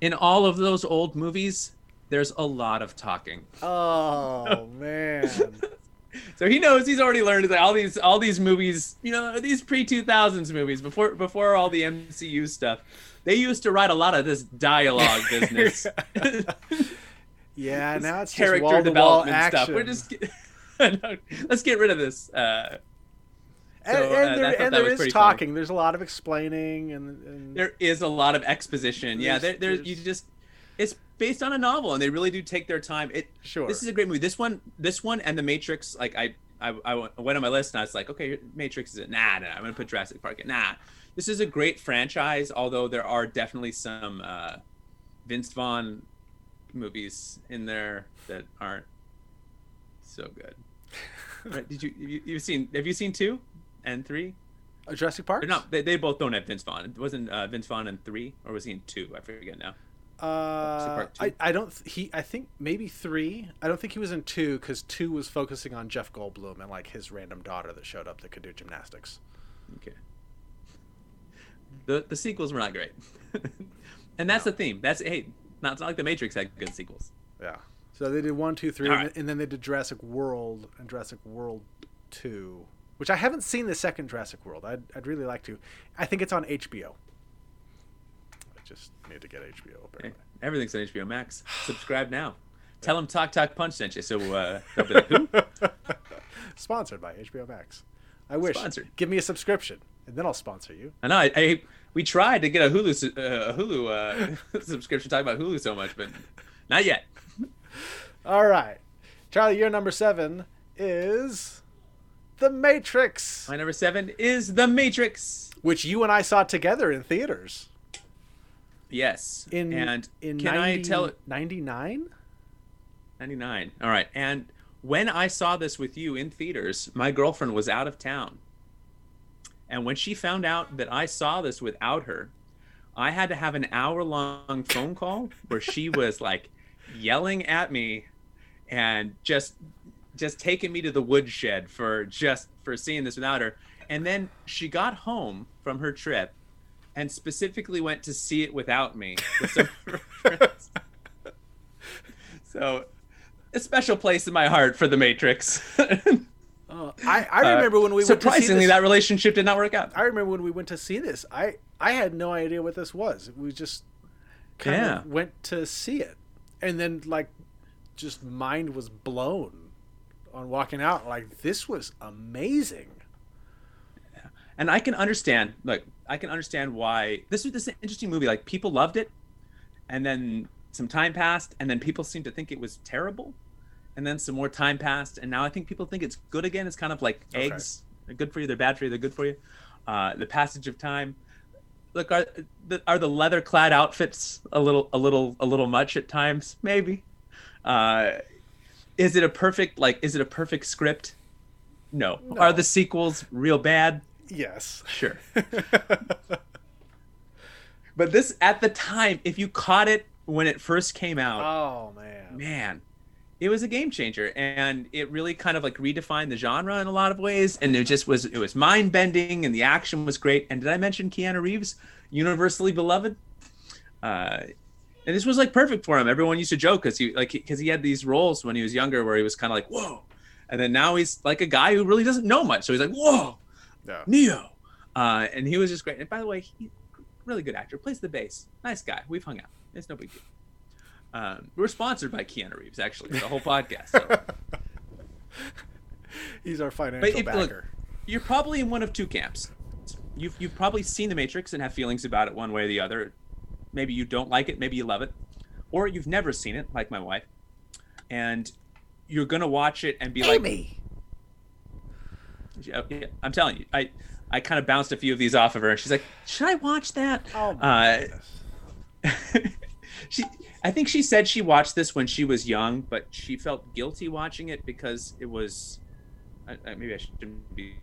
in all of those old movies, there's a lot of talking. Oh man. So he knows he's already learned that all these all these movies, you know, these pre two thousands movies before before all the MCU stuff, they used to write a lot of this dialogue business. Yeah, now it's character development action. stuff. We're just let's get rid of this. Uh, and, so, and uh, I there, thought and there is talking. There's a lot of explaining and, and there is a lot of exposition. Yeah, there, There's- there you just it's based on a novel, and they really do take their time. It sure. This is a great movie. This one, this one, and The Matrix. Like I, I, I went on my list and I was like, okay, Matrix is it? Nah, nah. I'm gonna put Jurassic Park in. Nah, this is a great franchise. Although there are definitely some uh, Vince Vaughn movies in there that aren't so good. Right? Did you, you you've seen? Have you seen two and three? Uh, Jurassic Park. No, they, they both don't have Vince Vaughn. It wasn't uh, Vince Vaughn in three, or was he in two? I forget now. Uh, I, I don't. th- He. I think maybe three. I don't think he was in two because two was focusing on Jeff Goldblum and like his random daughter that showed up that could do gymnastics. Okay. The the sequels were not great, and that's No. the theme. That's hey, not, it's not like the Matrix had good sequels. Yeah. So they did one, two, three, and, right. then- and then they did Jurassic World and Jurassic World two, which I haven't seen the second Jurassic World. I'd, I'd really like to. I think it's on HBO. I just need to get HBO. Hey, Apparently. everything's on HBO Max. Subscribe now. Tell them Talk Talk Punch sent you. So uh, they'll be like, who? Sponsored by HBO Max. I wish. Sponsored. Give me a subscription, and then I'll sponsor you. I know. I, I we tried to get a Hulu su- uh, a Hulu uh, subscription. Talking about Hulu so much, but not yet. All right, Charlie, your number seven is The Matrix, My number seven is The Matrix. which you and I saw together in theaters Yes. in and in can 90, I tell 99? 99. All right. And when I saw this with you in theaters, my girlfriend was out of town. And when she found out that I saw this without her, I had to have an hour long phone call where she was like yelling at me and just just taking me to the woodshed for just for seeing this without her. And then she got home from her trip and specifically went to see it without me with some friends. So, a special place in my heart for the Matrix. Uh, I, I remember when we went to see surprisingly that relationship did not work out. I remember when we went to see this. I I had no idea what this was. We just kind Yeah. of went to see it, and then like just mind was blown on walking out. Like this was amazing. And I can understand, like, I can understand why this was this is an interesting movie. Like, people loved it, and then some time passed, and then people seemed to think it was terrible. And then some more time passed, and now I think people think it's good again. It's kind of like Okay. eggs. They're good for you. They're bad for you. They're good for you. Uh, the passage of time. Look, are the, are the leather clad outfits a little a little a little much at times? Maybe. Uh, is it a perfect like? Is it a perfect script? No. No. Are the sequels real bad? Yes. Sure. But this at the time, if you caught it when it first came out, oh man. man, it was a game changer, and it really kind of like redefined the genre in a lot of ways. And it just was it was mind bending, and the action was great. And did I mention Keanu Reeves, universally beloved? Uh, and this was like perfect for him. Everyone used to joke because he like because he had these roles when he was younger where he was kind of like whoa, and then now he's like a guy who really doesn't know much. So he's like whoa, Yeah. Neo, uh, and he was just great. And by the way, he really good actor, plays the bass, nice guy. We've hung out. It's no big deal. Um, we're sponsored by Keanu Reeves, actually, the whole podcast. So. He's our financial if- backer. look, You're probably in one of two camps. You've you've probably seen The Matrix and have feelings about it one way or the other. Maybe you don't like it, maybe you love it, or you've never seen it, like my wife, and you're gonna watch it and be like, Amy. Yeah, yeah, I'm telling you, I I kind of bounced a few of these off of her, and she's like, "Should I watch that?" Oh my Uh, goodness. she, I think she said she watched this when she was young, but she felt guilty watching it because it was. I, I, maybe I shouldn't be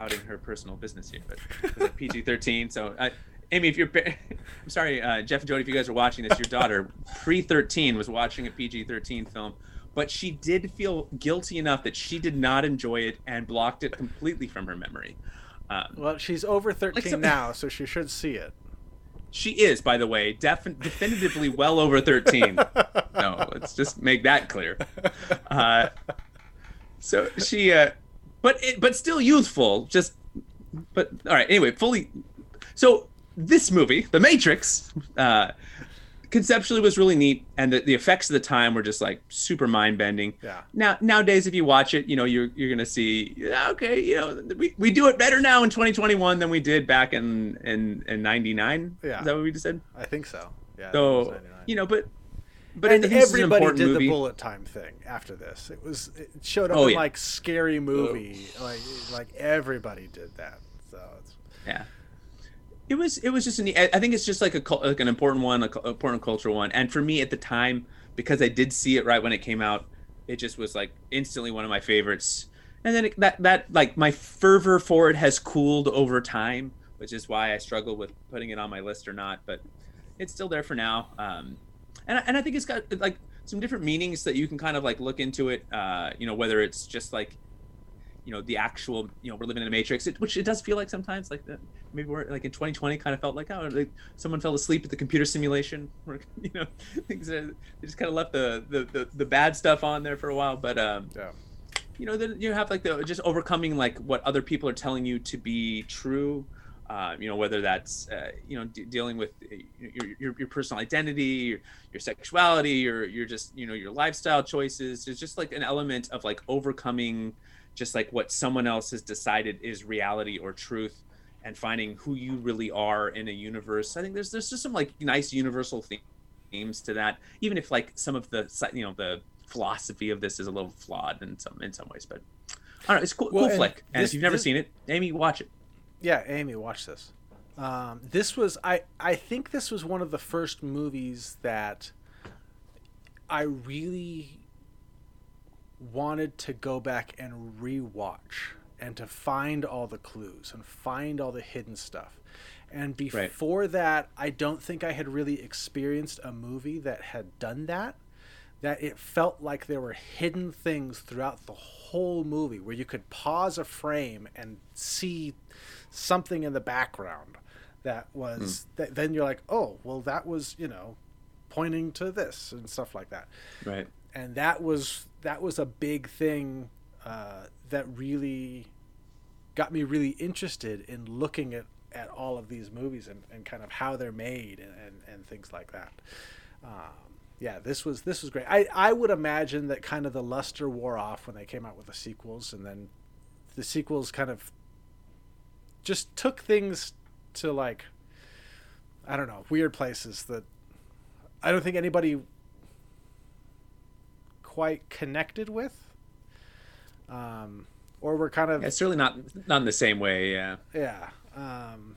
outing her personal business here, but it was like PG-13. So, I, Amy, if you're, I'm sorry, uh, Jeff and Jody, if you guys are watching this, your daughter pre-13 was watching a PG-13 film, but she did feel guilty enough that she did not enjoy it and blocked it completely from her memory. Um, Well, she's over 13 some- now, so she should see it. She is, by the way, defi- definitively well over 13. no, let's just make that clear. Uh, so she, uh, but it, but still youthful. Just, but all right. Anyway, fully. So this movie, The Matrix, uh, conceptually was really neat, and the, the effects of the time were just like super mind bending. Yeah. Now nowadays, if you watch it, you know you're you're gonna see okay, you know we, we do it better now in 2021 than we did back in in in '99. Yeah. is that what we just said? I think so. Yeah. So you know, but but and I think this is an everybody did movie. the bullet time thing after this. It was it showed up Oh, in yeah. like scary movie, oh. like like everybody did that. So it's, Yeah. It was it was just an I think it's just like a like an important one, a important cultural one. And for me at the time, because I did see it right when it came out, it just was like instantly one of my favorites. And then it, that that like my fervor for it has cooled over time, which is why I struggle with putting it on my list or not. But it's still there for now. Um, and and I think it's got like some different meanings that you can kind of like look into it. Uh, you know, whether it's just like you know the actual you know we're living in a matrix it, which it does feel like sometimes like that maybe we're like in 2020 kind of felt like oh like someone fell asleep at the computer simulation or you know things are, they just kind of left the, the the the bad stuff on there for a while but um yeah. you know then you have like the just overcoming like what other people are telling you to be true uh, you know whether that's uh, you know de- dealing with uh, your, your, your personal identity your, your sexuality your your just you know your lifestyle choices there's just like an element of like overcoming just like what someone else has decided is reality or truth and finding who you really are in a universe. I think there's there's just some like nice universal themes to that. Even if like some of the you know the philosophy of this is a little flawed in some in some ways but i don't know it's cool, Well, cool and flick. And this- if you've never this- seen it amy watch it. Yeah, Amy, watch this. Um, this was I I think this was one of the first movies that I really wanted to go back and rewatch and to find all the clues and find all the hidden stuff. And before that, I don't think I had really experienced a movie that had done that. That it felt like there were hidden things throughout the whole movie where you could pause a frame and see something in the background that was hmm. that then you're like oh well that was you know pointing to this and stuff like that right and that was that was a big thing uh, that really got me really interested in looking at, at all of these movies and, and kind of how they're made and, and, and things like that. Um, yeah this was this was great. I, I would imagine that kind of the luster wore off when they came out with the sequels and then the sequels kind of just took things to like I don't know weird places that I don't think anybody quite connected with. Um, or we're kind of Yeah, it's certainly not not in the same way. Yeah, yeah, um,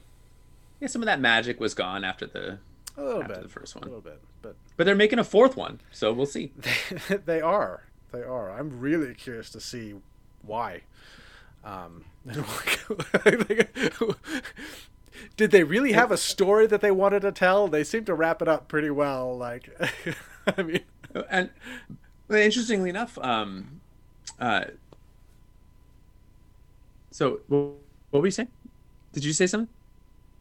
yeah. Some of that magic was gone after the a little after bit, the first one. a little bit, but but they're making a fourth one, so we'll see. they are, they are. I'm really curious to see why. Um, did they really have a story that they wanted to tell? They seem to wrap it up pretty well. Like, I mean, and but interestingly enough, um, uh, so what were you saying? Did you say something?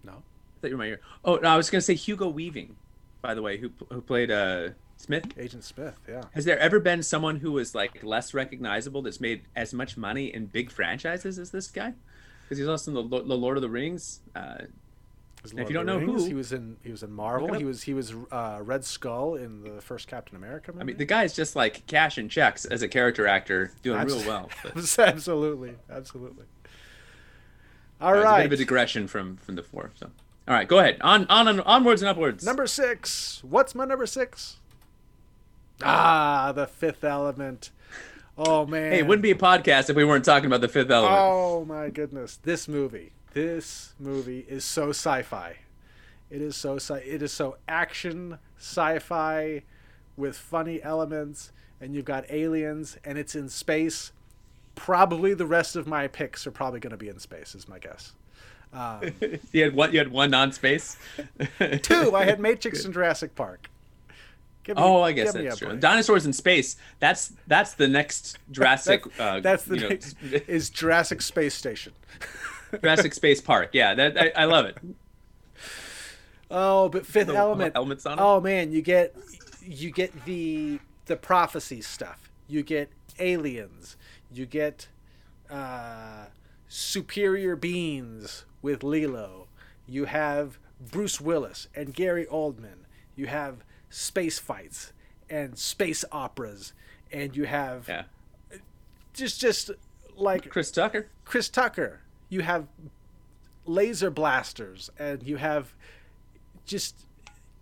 no. I thought you were my ear. Oh, no, I was going to say Hugo Weaving, by the way, who who played uh, Smith. Agent Smith, yeah. Has there ever been someone who was like less recognizable that's made as much money in big franchises as this guy? Because he's also in the, the Lord of the Rings. Uh, If you don't know Rings. who- he was in he was in Marvel. He was he was uh, Red Skull in the first Captain America movie. I mean, the guy's just like cashing checks as a character actor, doing real well. But, absolutely, absolutely. All uh, it's a bit of a digression from from the four. So, all right, go ahead. On on, on onwards and upwards. number six. What's my number six? Ah, the Fifth Element. Oh man. Hey, it wouldn't be a podcast if we weren't talking about the Fifth Element. Oh my goodness, this movie, this movie is so sci-fi. It is so sci. It is so action sci-fi with funny elements, and you've got aliens, and it's in space. Probably the rest of my picks are probably going to be in space, is my guess. Um, you had one. You had one non-space. two, I had Matrix and Jurassic Park. Give me- Oh, I guess that's true. break. Dinosaurs in space. That's that's the next Jurassic. uh, That's the know, next, is Jurassic Space Station. Jurassic Space Park. Yeah, that I, I love it. Oh, but Fifth The Element. elements on it? Oh man, you get you get the the prophecy stuff. You get aliens. You get uh, superior beings with Leeloo. You have Bruce Willis and Gary Oldman. You have space fights and space operas, and you have Yeah, just just like Chris Tucker. Chris Tucker. You have laser blasters, and you have just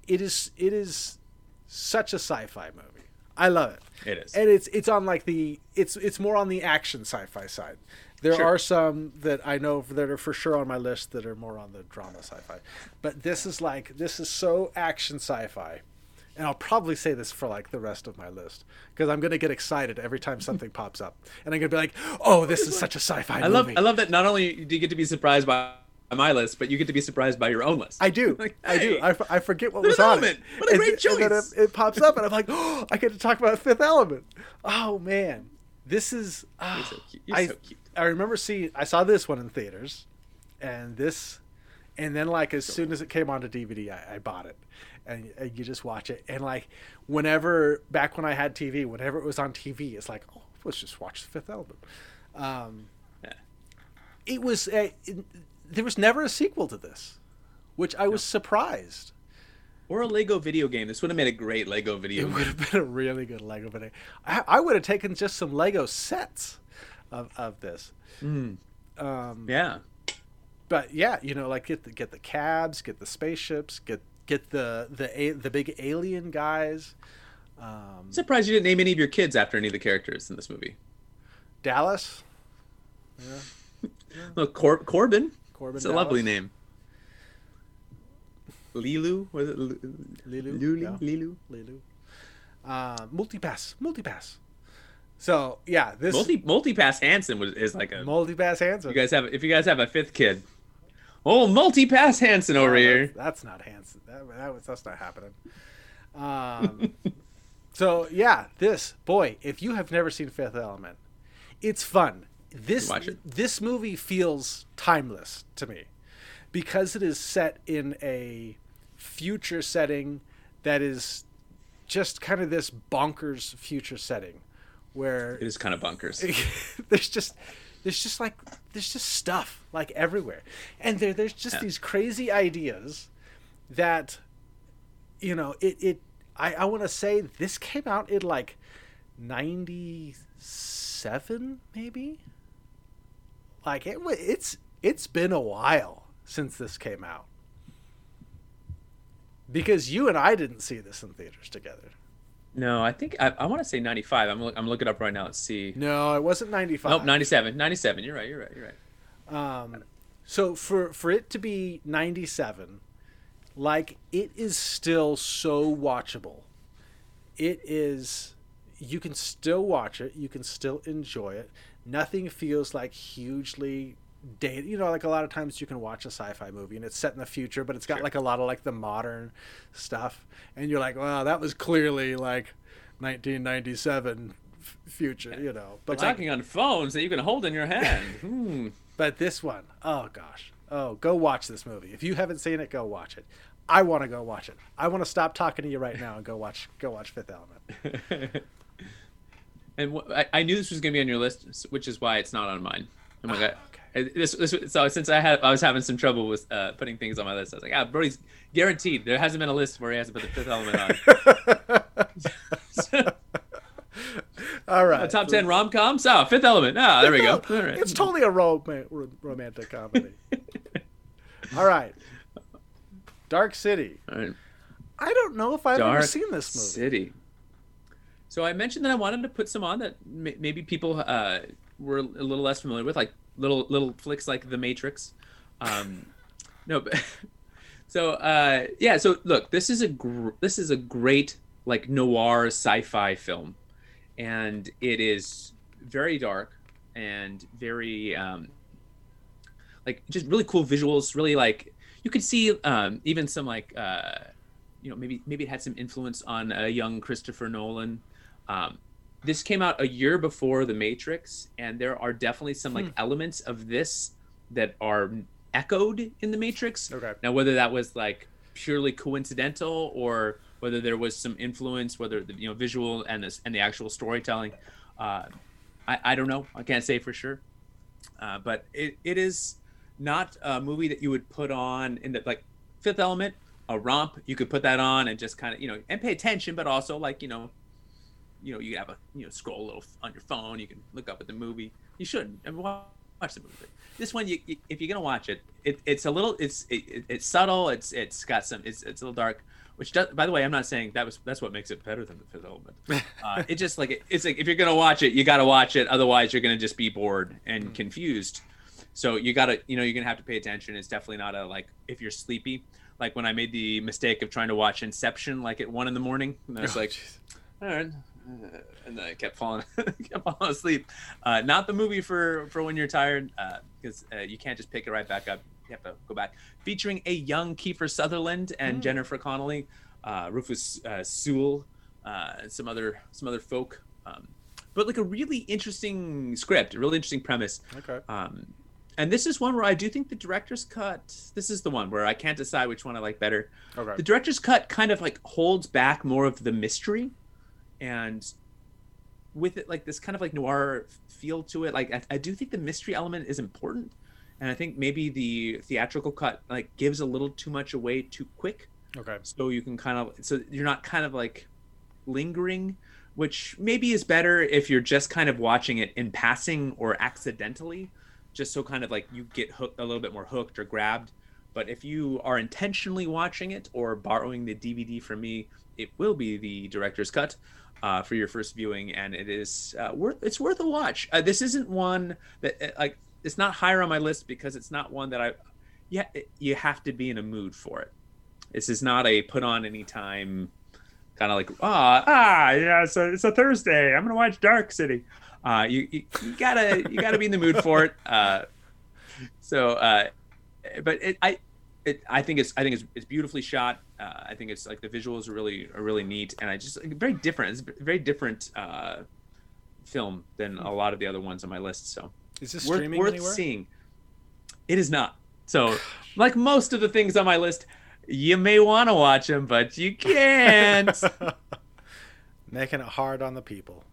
it is it is such a sci-fi movie. I love it. It is. and it's it's on like the it's it's more on the action sci-fi side. There Sure. are some that I know that are for sure on my list that are more on the drama sci-fi, but this is like this is so action sci-fi. And I'll probably say this for like the rest of my list because I'm gonna get excited every time something pops up, and I'm gonna be like, "Oh, this is such a sci-fi I love movie." I love that not only do you get to be surprised by my list, but you get to be surprised by your own list. I do. Like, I do. hey, I, f- I forget what was on Element. it. What a And great th- and then it, it pops up, and I'm like, oh, I get to talk about Fifth Element. Oh man, this is. ah, You're so cute. You're I so cute. I remember seeing. I saw this one in theaters, and this, and then like as soon as it came onto DVD, I, I bought it, and, and you just watch it, and like whenever back when I had TV, whenever it was on TV, it's like, oh, let's just watch the Fifth Element. Um, Yeah. it was a, it, there was never a sequel to this, which I was surprised. Or a Lego video game. This would have made a great Lego video It game. would have been a really good Lego video. I, I would have taken just some Lego sets of, of this. Um, Yeah. but yeah, you know, like get the get the cabs, get the spaceships, get get the the a, the big alien guys. Um, I'm surprised you didn't name any of your kids after any of the characters in this movie. Dallas, Well, Cor- Corbin. Corbin. It's a lovely name. Leeloo? Was it Lu- Leeloo, Lulu? yeah. Leeloo? Leeloo. Uh, multipass, multipass. So yeah, this Multi Multipass Hansen was is like a. multipass Hanson. You guys have if you guys have a fifth kid. Oh, multi-pass Hansen over Oh, here. That's, that's not Hanson. That, that was, that's not happening. Um, so yeah, this boy, if you have never seen Fifth Element, it's fun. This Watch it. this movie feels timeless to me because it is set in a future setting that is just kind of this bonkers future setting where It is kind of bunkers. there's just there's just like there's just stuff like everywhere and there there's just Yeah. these crazy ideas that you know it it i i want to say this came out in like 97 maybe like it it's it's been a while since this came out because you and i didn't see this in theaters together No, I think I, I want to say 95. I'm I'm looking up right now. Let's see. No, it wasn't 95. Nope, 97. 97. You're right. You're right. You're right. Um, so for for it to be 97, like it is still so watchable. It is you can still watch it, you can still enjoy it. Nothing feels like hugely dated. You know, like a lot of times you can watch a sci-fi movie and it's set in the future, but it's got Sure. like a lot of like the modern stuff, and you're like, wow, that was clearly like 1997 future. You know, We're but like, talking on phones that you can hold in your hand. hmm. But this one, oh gosh. Oh, go watch this movie. If you haven't seen it, go watch it. I want to go watch it. I want to stop talking to you right now and go watch go watch Fifth Element. and wh- I, I knew this was going to be on your list, which is why it's not on mine. I'm like, I- Okay. I- this, this, so since I had, I was having some trouble with uh, putting things on my list. I was like, ah, Brody's guaranteed. There hasn't been a list where he hasn't put the Fifth Element on. All right. A top ten rom coms. Oh, Fifth Element. Ah, there we go. All right. It's totally a rom- romantic comedy. All right. Dark City. All right. I don't know if I've ever seen this movie. Dark City. So I mentioned that I wanted to put some on that may- maybe people uh, were a little less familiar with, like little little flicks like The Matrix. Um, no, but so uh, yeah. So look, this is a gr- this is a great like noir sci-fi film, and it is very dark and very um, like just really cool visuals. Really like you could see um, even some like. Uh, you know maybe maybe it had some influence on a young Christopher Nolan. Um, this came out a year before The Matrix, and there are definitely some like elements of this that are echoed in The Matrix. Okay. Now, whether that was like purely coincidental or whether there was some influence, whether the you know visual and this and the actual storytelling, uh, I, I don't know. I can't say for sure. Uh, but it, it is not a movie that you would put on in the like Fifth Element, a romp. You could put that on and just kind of you know and pay attention, but also like you know, you know you have a you know scroll a little on your phone. You can look up at the movie. You shouldn't and wa- watch the movie. This one, you, you if you're gonna watch it, it it's a little it's it, it- it's subtle. It's it's got some it's it's a little dark. Which does, by the way, I'm not saying that was that's what makes it better than the Fifth Element. Uh, it just like it's like if you're gonna watch it, you got to watch it. Otherwise, you're gonna just be bored and confused. So you gotta you know you're gonna have to pay attention. It's definitely not a like if you're sleepy. Like when I made the mistake of trying to watch Inception like at one in the morning, and I was Oh, like, jeez. all right. Uh, and then I kept falling, kept falling asleep. Uh, not the movie for for when you're tired, because uh, you can't just pick it right back up. You have to go back. Featuring a young Kiefer Sutherland and Mm. Jennifer Connelly, uh, Rufus uh, Sewell, uh, some other some other folk. Um, but like a really interesting script, a really interesting premise. Okay. Um, and this is one where I do think the director's cut. This is the one where I can't decide which one I like better Okay. the director's cut kind of like holds back more of the mystery and with it like this kind of like noir feel to it like I, I do think the mystery element is important and i think maybe the theatrical cut like gives a little too much away too quick. Okay. so you can kind of so you're not kind of like lingering which maybe is better if you're just kind of watching it in passing or accidentally just so kind of like you get hooked a little bit more hooked or grabbed. But if you are intentionally watching it or borrowing the dvd from me it will be the director's cut uh, for your first viewing. And it is uh, worth it's worth a watch. Uh, this isn't one that uh, like it's not higher on my list because it's not one that i yeah you have to be in a mood for it this is not a put on anytime kind of like ah ah yeah a, it's a Thursday I'm gonna watch Dark City. Uh, you, you gotta you gotta be in the mood for it. Uh, so uh, but it I it I think it's I think it's it's beautifully shot. Uh, I think it's like the visuals are really are really neat and I just like, very different. It's very different uh, film than a lot of the other ones on my list. So Is this worth, streaming worth anywhere? seeing. It is not. So, like most of the things on my list, you may want to watch them, but you can't. Making it hard on the people.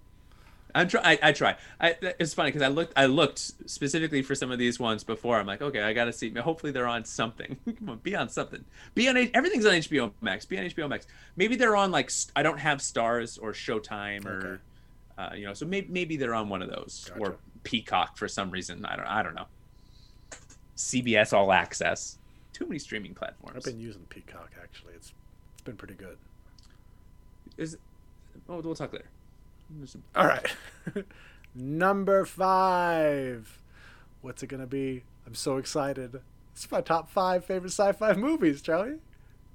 I'm try. I, I try. I, it's funny because I looked. I looked specifically for some of these ones before. I'm like, okay, I gotta see. Hopefully, they're on something. Come on, be on something. Be on. Everything's on HBO Max. Be on HBO Max. Maybe they're on like I don't have Starz or Showtime or, Okay. uh, you know. So maybe maybe they're on one of those or Gotcha. Peacock for some reason. I don't. I don't know. CBS All Access. Too many streaming platforms. I've been using Peacock actually. It's it's been pretty good. Is Oh, we'll talk later. All right. Number five. What's it gonna be? I'm so excited. It's my top five favorite sci-fi movies, Charlie.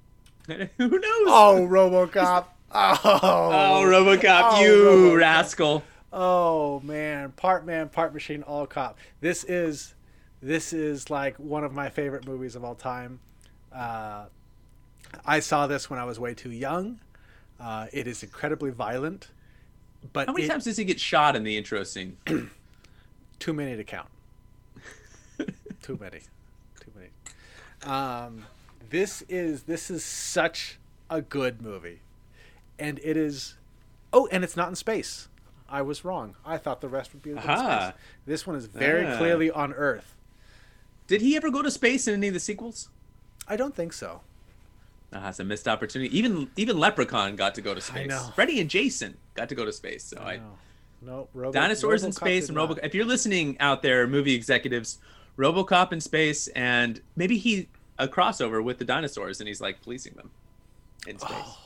Who knows? Oh, RoboCop. Oh, Oh, RoboCop, Oh, you RoboCop. rascal! Oh man, part man, part machine, all cop. This is this is like one of my favorite movies of all time. Uh, I saw this when I was way too young. Uh, it is incredibly violent, but How many it- times does he get shot in the intro scene? too many to count. too many, too many. Um, this is this is such a good movie, and it is. Oh, and it's not in space. I was wrong. I thought the rest would be in space. This one is very Ah. clearly on Earth. Did he ever go to space in any of the sequels? I don't think so. Ah, it's a missed opportunity. Even even Leprechaun got to go to space. I know. Freddy and Jason got to go to space. So I, No, no. Robo, dinosaurs in space and not. Robo. If you're listening out there, movie executives, RoboCop in space, and maybe he a crossover with the dinosaurs, and he's like policing them in space. Oh.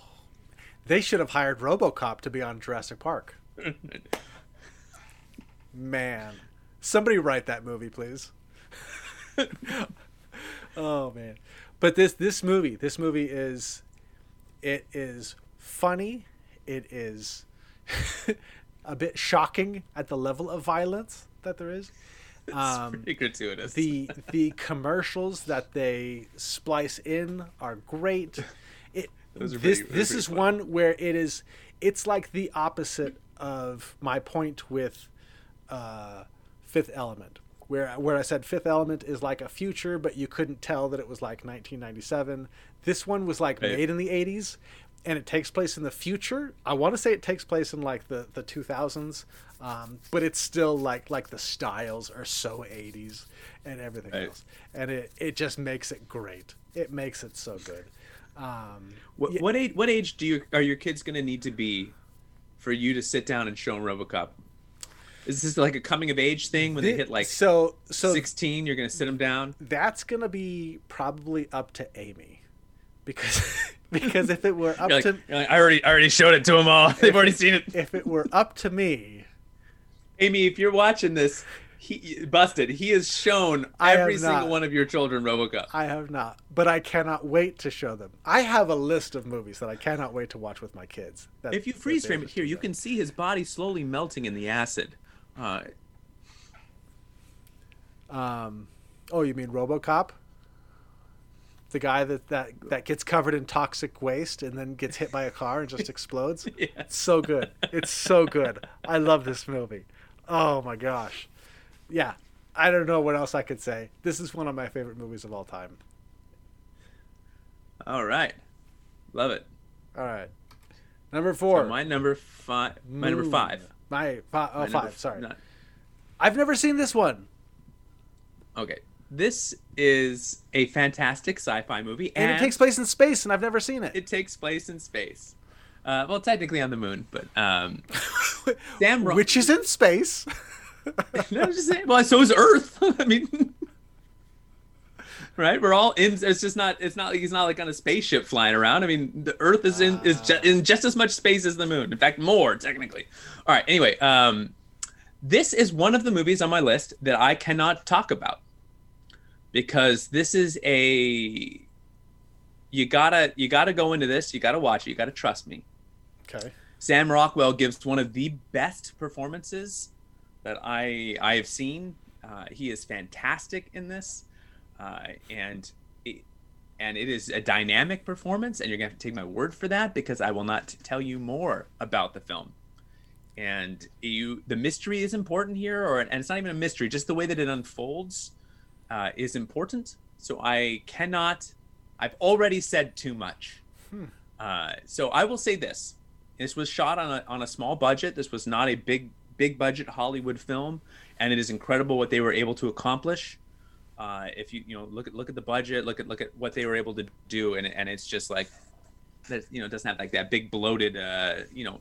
They should have hired RoboCop to be on Jurassic Park. Man, somebody write that movie, please. oh man, but this this movie this movie is it is funny. It is a bit shocking at the level of violence that there is. it's Um, pretty gratuitous. the the commercials that they splice in are great. It this pretty- this is fun. one where it is it's like the opposite of my point with uh, Fifth Element, where where I said Fifth Element is like a future, but you couldn't tell that it was like 1997. This one was like made in the 80s, and it takes place in the future. I want to say it takes place in like the the 2000s, um, but it's still like like the styles are so 80s and everything else, and it it just makes it great. It makes it so good. Um, What, Yeah. what age? What age do you are your kids going to need to be for you to sit down and show them RoboCop? Is this like a coming of age thing when they hit like so so 16? You're going to sit them down. that's gonna be probably up to Amy, because because if it were up like, to like, I already I already showed it to them all. They've already seen it. if it were up to me, Amy, if you're watching this, he busted. He has shown every single not. one of your children RoboCop. I have not, but I cannot wait to show them. I have a list of movies that I cannot wait to watch with my kids. If you freeze frame it here, you can see his body slowly melting in the acid. Uh, Um, oh, you mean RoboCop? The guy that, that that gets covered in toxic waste and then gets hit by a car and just explodes. yeah. It's so good. It's so good. I love this movie. Oh my gosh. Yeah. I don't know what else I could say. This is one of my favorite movies of all time. All right, love it. All right. Number So four. my number five. My number five. My five. Oh, My five. f- Sorry. not- I've never seen this one. Okay. This is a fantastic sci-fi movie, And, and, it takes place in space, and I've never seen it. it takes place in space. Uh, well, technically on the moon, but um, Sam Ro- Which is in space. no, I'm just saying. Well, so is Earth. I mean, right? We're all in. It's just not. It's not like he's not like on a spaceship flying around. I mean, the Earth is in is ju- in just as much space as the moon. In fact, more technically. All right. Anyway, um, this is one of the movies on my list that I cannot talk about because this is a. You gotta you gotta go into this. You gotta watch it. You gotta trust me. okay. Sam Rockwell gives one of the best performances that I I have seen. Uh, he is fantastic in this, uh, and it, and it is a dynamic performance. And you're gonna have to take my word for that because I will not tell you more about the film. And you, the mystery is important here, or and it's not even a mystery. Just the way that it unfolds uh, is important. So I cannot. I've already said too much. Uh, so I will say this: this was shot on a on a small budget. This was not a big big budget Hollywood film, and it is incredible what they were able to accomplish. Uh, if you you know look at look at the budget, look at look at what they were able to do, and and it's just like that you know doesn't have like that big bloated uh, you know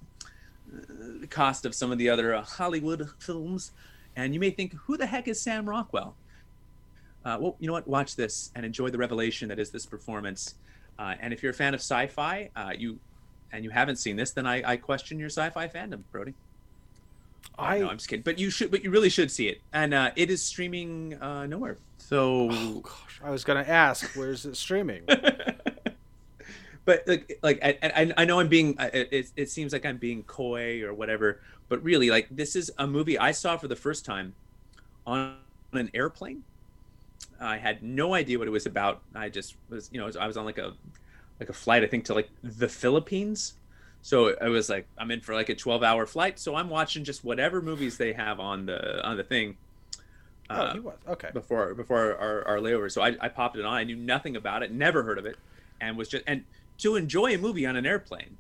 uh, cost of some of the other uh, Hollywood films. And you may think, who the heck is Sam Rockwell? Uh, well, you know what? Watch this and enjoy the revelation that is this performance. Uh, and if you're a fan of sci-fi, uh, you and you haven't seen this, then I, I question your sci-fi fandom, Brody. I no, I'm just kidding. But you should, but you really should see it, and uh, it is streaming uh, nowhere. So, oh gosh, I was gonna ask, where's it streaming? but like, like I, I, I know I'm being, it, it seems like I'm being coy or whatever, but really, like, this is a movie I saw for the first time on an airplane. I had no idea what it was about. I just was, you know, I was on like a, like a flight, I think, to like the Philippines so I was like, I'm in for like a 12 hour flight, so I'm watching just whatever movies they have on the on the thing. Uh, oh, he was okay before before our, our layover. So I, I popped it on. I knew nothing about it, never heard of it, and was just and to enjoy a movie on an airplane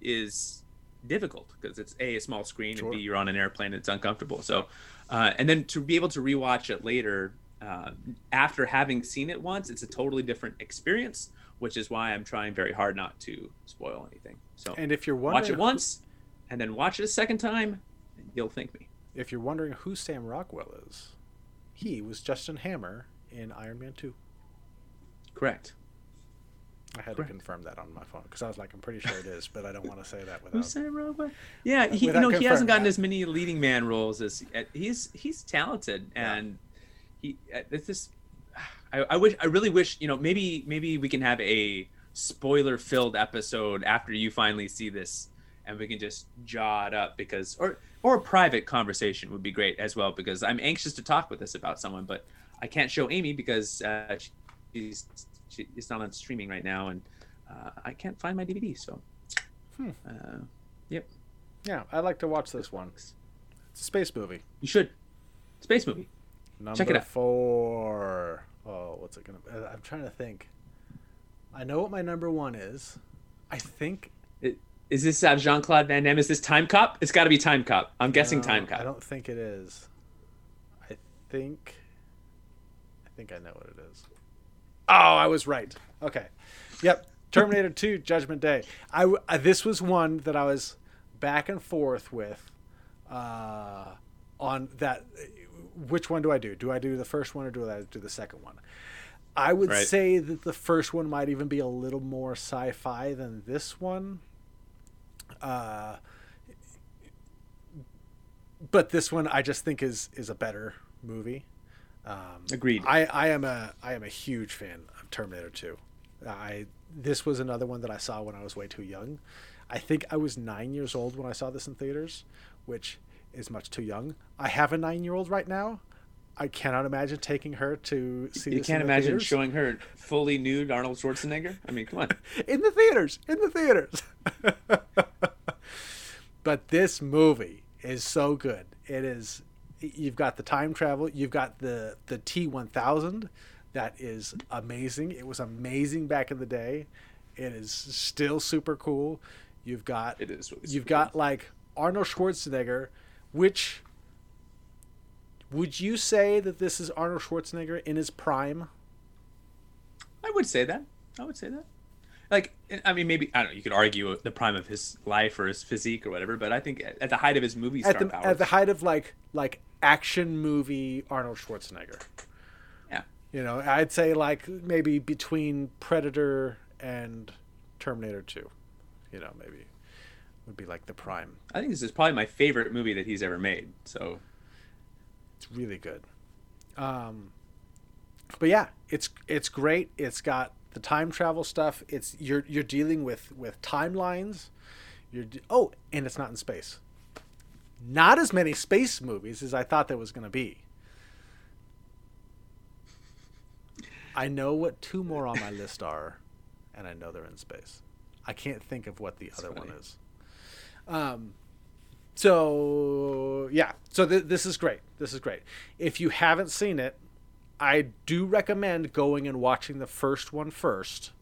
is difficult because it's a a small screen sure. and b you're on an airplane and it's uncomfortable. So, uh, and then to be able to rewatch it later uh, after having seen it once, it's a totally different experience which is why I'm trying very hard not to spoil anything. So, and if you're wondering, watch it once, and then watch it a second time, you'll thank me. If you're wondering who Sam Rockwell is, he was Justin Hammer in Iron Man Two. Correct. I had Correct. to confirm that on my phone because I was like, I'm pretty sure it is, but I don't want to say that without. Who's Sam Rockwell? Yeah, uh, he, you know, he hasn't gotten that. as many leading man roles as uh, he's he's talented and yeah. he uh, it's just I, I wish I really wish you know maybe maybe we can have a spoiler filled episode after you finally see this and we can just jaw it up because or or a private conversation would be great as well because I'm anxious to talk with this about someone but I can't show Amy because uh, she's she's not on streaming right now and uh, I can't find my DVD so hmm. uh, yep. Yeah I'd like to watch this one. It's a space movie. You should. Space movie. Number check it out. four oh, what's it gonna? Uh, I'm trying to think. I know what my number one is. I think. It, is this uh, Jean Claude Van Damme? Is this Timecop? It's got to be Timecop. I'm guessing no, Timecop. I don't think it is. I think. I think I know what it is. Oh, I was right. Okay. Yep. Terminator 2 Judgment Day. I, I, uh, this was one that I was back and forth with uh, on that which one do I do? Do I do the first one or do I do the second one? I would right. say that the first one might even be a little more sci-fi than this one. Uh, but this one I just think is is a better movie. Um, Agreed. I, I am a I am a huge fan of Terminator 2. I this was another one that I saw when I was way too young. I think I was nine years old when I saw this in theaters, which is much too young. I have a nine year old right now. I cannot imagine taking her to see. You can't imagine theaters. showing her fully nude Arnold Schwarzenegger. I mean, come on. in the theaters, in the theaters. but this movie is so good. It is. You've got the time travel. You've got the the T one thousand. That is amazing. It was amazing back in the day. It is still super cool. You've got. It is. Really you've got like Arnold Schwarzenegger which would you say that this is Arnold Schwarzenegger in his prime? I would say that. I would say that. Like, I mean, maybe I don't know. You could argue the prime of his life or his physique or whatever, but I think at the height of his movie star at the, powers, at the height of like like action movie Arnold Schwarzenegger. Yeah. You know, I'd say like maybe between Predator and Terminator Two. You know, maybe would be like the prime. I think this is probably my favorite movie that he's ever made. So it's really good. Um, but yeah, it's it's great. It's got the time travel stuff. It's you're you're dealing with with timelines. You're oh, and it's not in space. Not as many space movies as I thought there was going to be. I know what two more on my list are, and I know they're in space. I can't think of what the That's other funny. one is. Um, so yeah, so th- this is great. This is great. If you haven't seen it, I do recommend going and watching the first one first,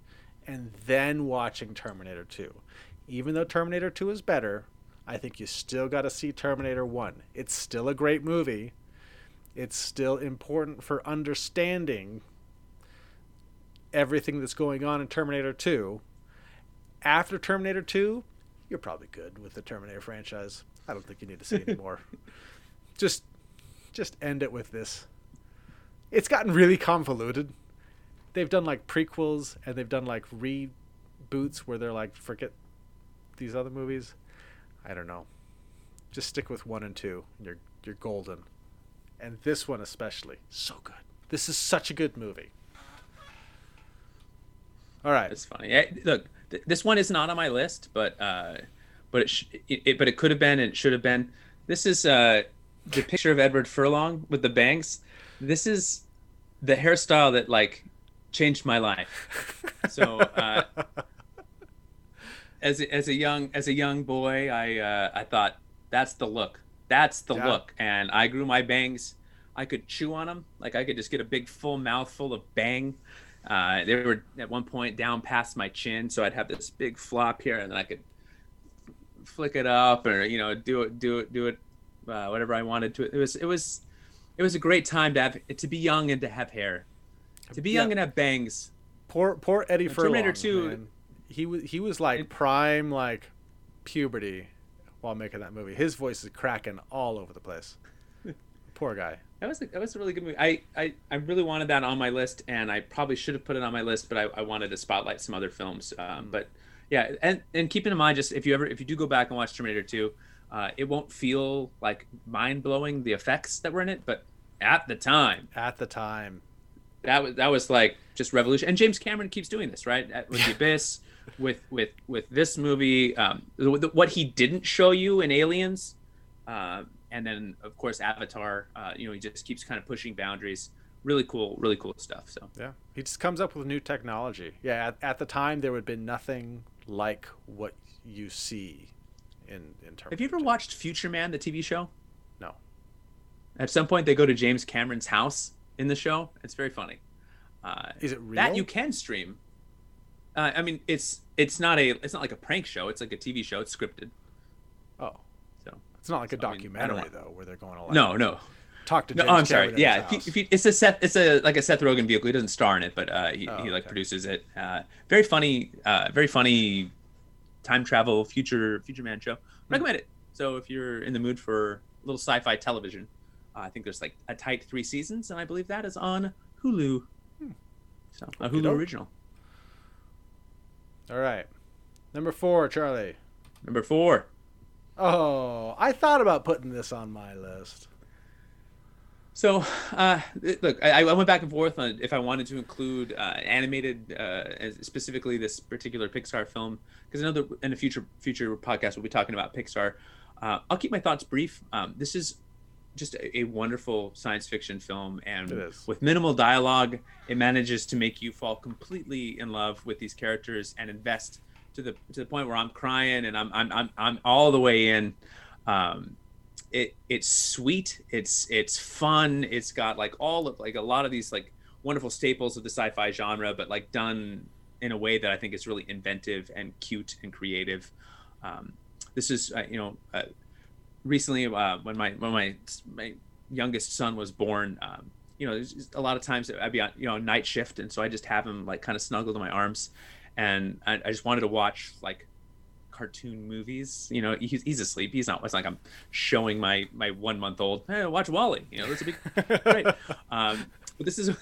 and then watching Terminator Two. Even though Terminator Two is better, I think you still got to see Terminator One. It's still a great movie. It's still important for understanding everything that's going on in Terminator 2. After Terminator 2, you're probably good with the Terminator franchise. I don't think you need to see anymore. just just end it with this. It's gotten really convoluted. They've done like prequels and they've done like reboots where they're like forget these other movies, I don't know. Just stick with one and two. And you're you're golden. And this one especially, so good. This is such a good movie. All right. It's funny. Look, th- this one is not on my list, but uh, but it, sh- it, it but it could have been and it should have been. This is uh, the picture of Edward Furlong with the bangs. This is the hairstyle that like changed my life. So uh, as a, as a young as a young boy, I uh, I thought that's the look. That's the Yeah. look. And I grew my bangs. I could chew on them. Like I could just get a big full mouthful of bang. Uh, they were at one point down past my chin, so I'd have this big flop here, and then I could flick it up, or you know, do it, do it, do it, uh, whatever I wanted to. It was, it was, it was a great time to have to be young and to have hair, to be young Yeah. and have bangs. Poor poor Eddie And Furlong. Terminator 2 man. He was he was like prime like puberty while making that movie. His voice is cracking all over the place. Poor guy. That was a, that was a really good movie. I, I, I really wanted that on my list, and I probably should have put it on my list, but I, I wanted to spotlight some other films. Um, but yeah, and and keeping in mind, just if you ever if you do go back and watch Terminator Two, uh, it won't feel like mind blowing the effects that were in it, but at the time, At the time. that was that was like just revolution. And James Cameron keeps doing this, right? At- With the Abyss, with with with this movie, um, the- the- what he didn't show you in Aliens, uh, and then of course Avatar. Uh, you know, he just keeps kind of pushing boundaries. Really cool, really cool stuff. So Yeah. He just comes up with new technology. Yeah, at, at the time there would have been nothing like what you see in in terms have you ever watched Future Man, the TV show? No. At some point, they go to James Cameron's house in the show. It's very funny. Uh, Is it real? that you can stream. Uh, I mean, it's it's not a it's not like a prank show. It's like a TV show. It's scripted. Oh. It's not like a So, I mean, documentary though where they're going to like no, no, talk to no. Oh, I'm sorry. Cameron Yeah, if you, if you, it's a Seth. It's a like a Seth Rogen vehicle. He doesn't star in it, but uh, he, Oh, he like okay. produces it. Uh, very funny. Uh, very funny. Time travel future future man show. Hmm. Recommend it. So if you're in the mood for a little sci-fi television, uh, I think there's like a tight three seasons, and I believe that is on Hulu. So a Hulu Okey-doke. original. All right. Number 4, Charlie. Number four. Oh, I thought about putting this on my list. So, uh, look, I, I went back and forth on if I wanted to include uh, animated, uh, specifically this particular Pixar film, because I know that in a future future podcast we'll be talking about Pixar. Uh, I'll keep my thoughts brief. Um, this is just a, a wonderful science fiction film, and with minimal dialogue, it manages to make you fall completely in love with these characters and invest to the to the point where I'm crying and I'm I'm I'm, I'm all the way in. Um, it it's sweet. It's it's fun. It's got like all of like a lot of these like wonderful staples of the sci-fi genre but like done in a way that i think is really inventive and cute and creative. Um, this is uh, you know uh, recently uh, when my when my my youngest son was born um, you know there's a lot of times i'd be on you know night shift and so i just have him like kind of snuggled in my arms and I, I just wanted to watch like cartoon movies. You know, he's, he's asleep. He's not. It's like I'm showing my my one month old. Hey, watch WALL-E. You know, this would be great. Um, but this is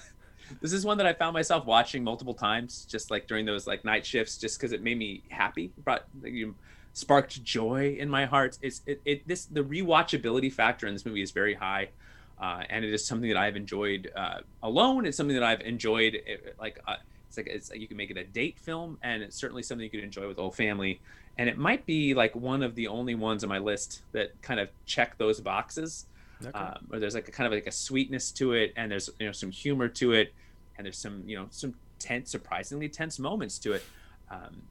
this is one that I found myself watching multiple times, just like during those like night shifts, just because it made me happy. It brought you sparked joy in my heart. It's it, it this the rewatchability factor in this movie is very high. Uh, and it is something that I've enjoyed uh, alone. It's something that I've enjoyed uh, like uh, it's like it's like you can make it a date film, and it's certainly something you could enjoy with the whole family. And it might be like one of the only ones on my list that kind of check those boxes. Okay. Um, where there's like a kind of like a sweetness to it, and there's you know some humor to it, and there's some you know some tense, surprisingly tense moments to it. Um,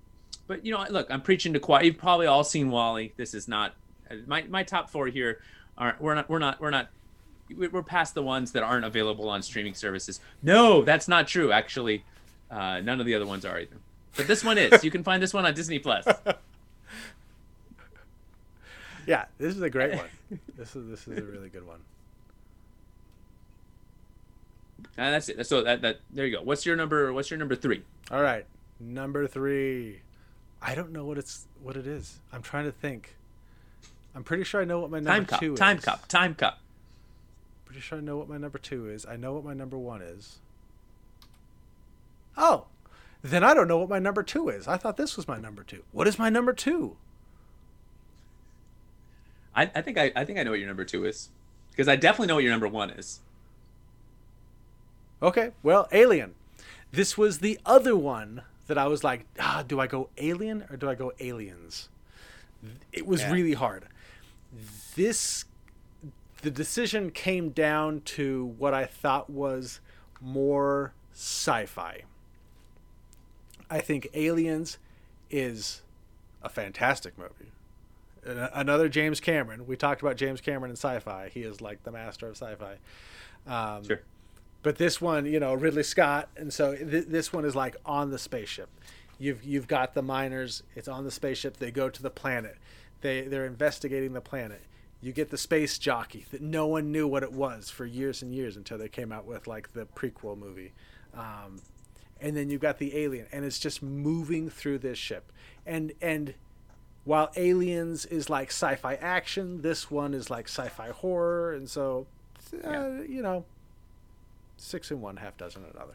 but you know, look, I'm preaching to choir. You've probably all seen WALL-E. This is not uh, my my top four here. Aren't we're not we're not we're not we're past the ones that aren't available on streaming services. No, that's not true. Actually, uh, none of the other ones are either. But this one is. You can find this one on Disney Plus. yeah, this is a great one. This is this is a really good one. Uh, that's it. So that that there you go. What's your number? What's your number three? All right, number three. I don't know what it's what it is. I'm trying to think. I'm pretty sure I know what my number Timecop. two Time is. cup. Timecop. Pretty sure I know what my number two is. I know what my number one is. Oh, then I don't know what my number two is. I thought this was my number two. What is my number two? I, I think I, I think I know what your number two is, because I definitely know what your number one is. Okay, well, Alien. This was the other one that I was like, ah, do I go Alien or do I go Aliens? It was Yeah. really hard. This, the decision came down to what I thought was more sci-fi. I think Aliens is a fantastic movie. Another James Cameron. We talked about James Cameron in sci-fi. He is like the master of sci-fi. Um, Sure. but this one, you know, Ridley Scott, and so th- this one is like on the spaceship. You've you've got the miners. It's on the spaceship. They go to the planet. They they're investigating the planet. You get the space jockey that no one knew what it was for years and years until they came out with like the prequel movie. Um, and then you've got the alien, and it's just moving through this ship. And and while Aliens is like sci-fi action, this one is like sci-fi horror, and so uh, Yeah. you know, six in one, half dozen in another.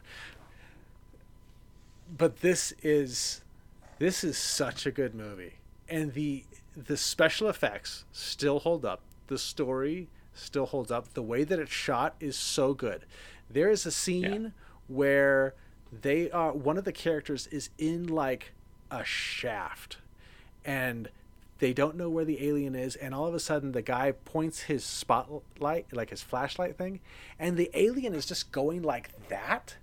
But this is this is such a good movie, and the the special effects still hold up. The story still holds up. The way that it's shot is so good. There is a scene where they are one of the characters is in like a shaft and they don't know where the alien is and all of a sudden the guy points his spotlight like his flashlight thing and the alien is just going like that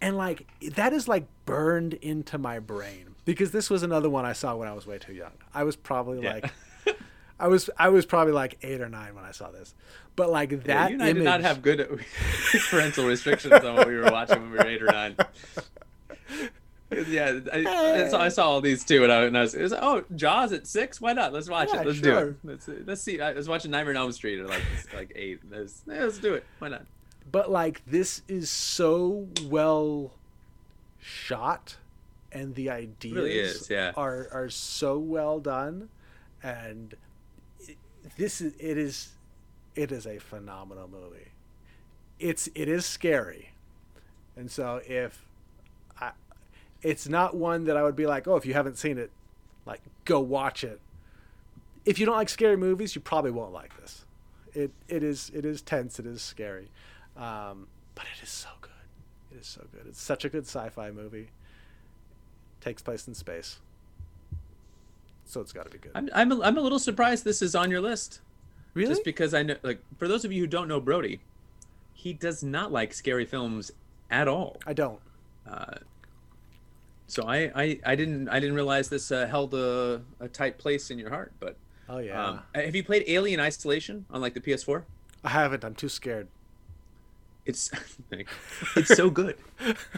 and like that is like burned into my brain because this was another one I saw when I was way too young. I was probably Yeah. like I was I was probably like 8 or 9 when I saw this. But like Yeah, that you and I image did not have good parental restrictions on what we were watching when we were eight or nine. Yeah, I, I, saw, I eh. saw all these too, and I, and I was, was oh Jaws at six. Why not? Let's watch Yeah, it. Let's sure. do it. Let's let's see. I was watching Nightmare on Elm Street at like like eight. Let's, yeah, let's do it. Why not? but like this is so well shot and the ideas really is, yeah. are are so well done and this is it is it is a phenomenal movie. It's it is scary. And so if i it's not one that i would be like oh if you haven't seen it like go watch it. If you don't like scary movies you probably won't like this. It it is it is tense it is scary. Um, but it is so good. It is so good. It's such a good sci-fi movie. Takes place in space so it's got to be good I'm I'm a, I'm a little surprised this is on your list. really Just because I know, like, for those of you who don't know Brody, he does not like scary films at all. i don't Uh, so I, I I didn't I didn't realize this uh, held a, a tight place in your heart. But oh yeah um, have you played Alien Isolation on like the PS4? i haven't i'm too scared It's it's so good.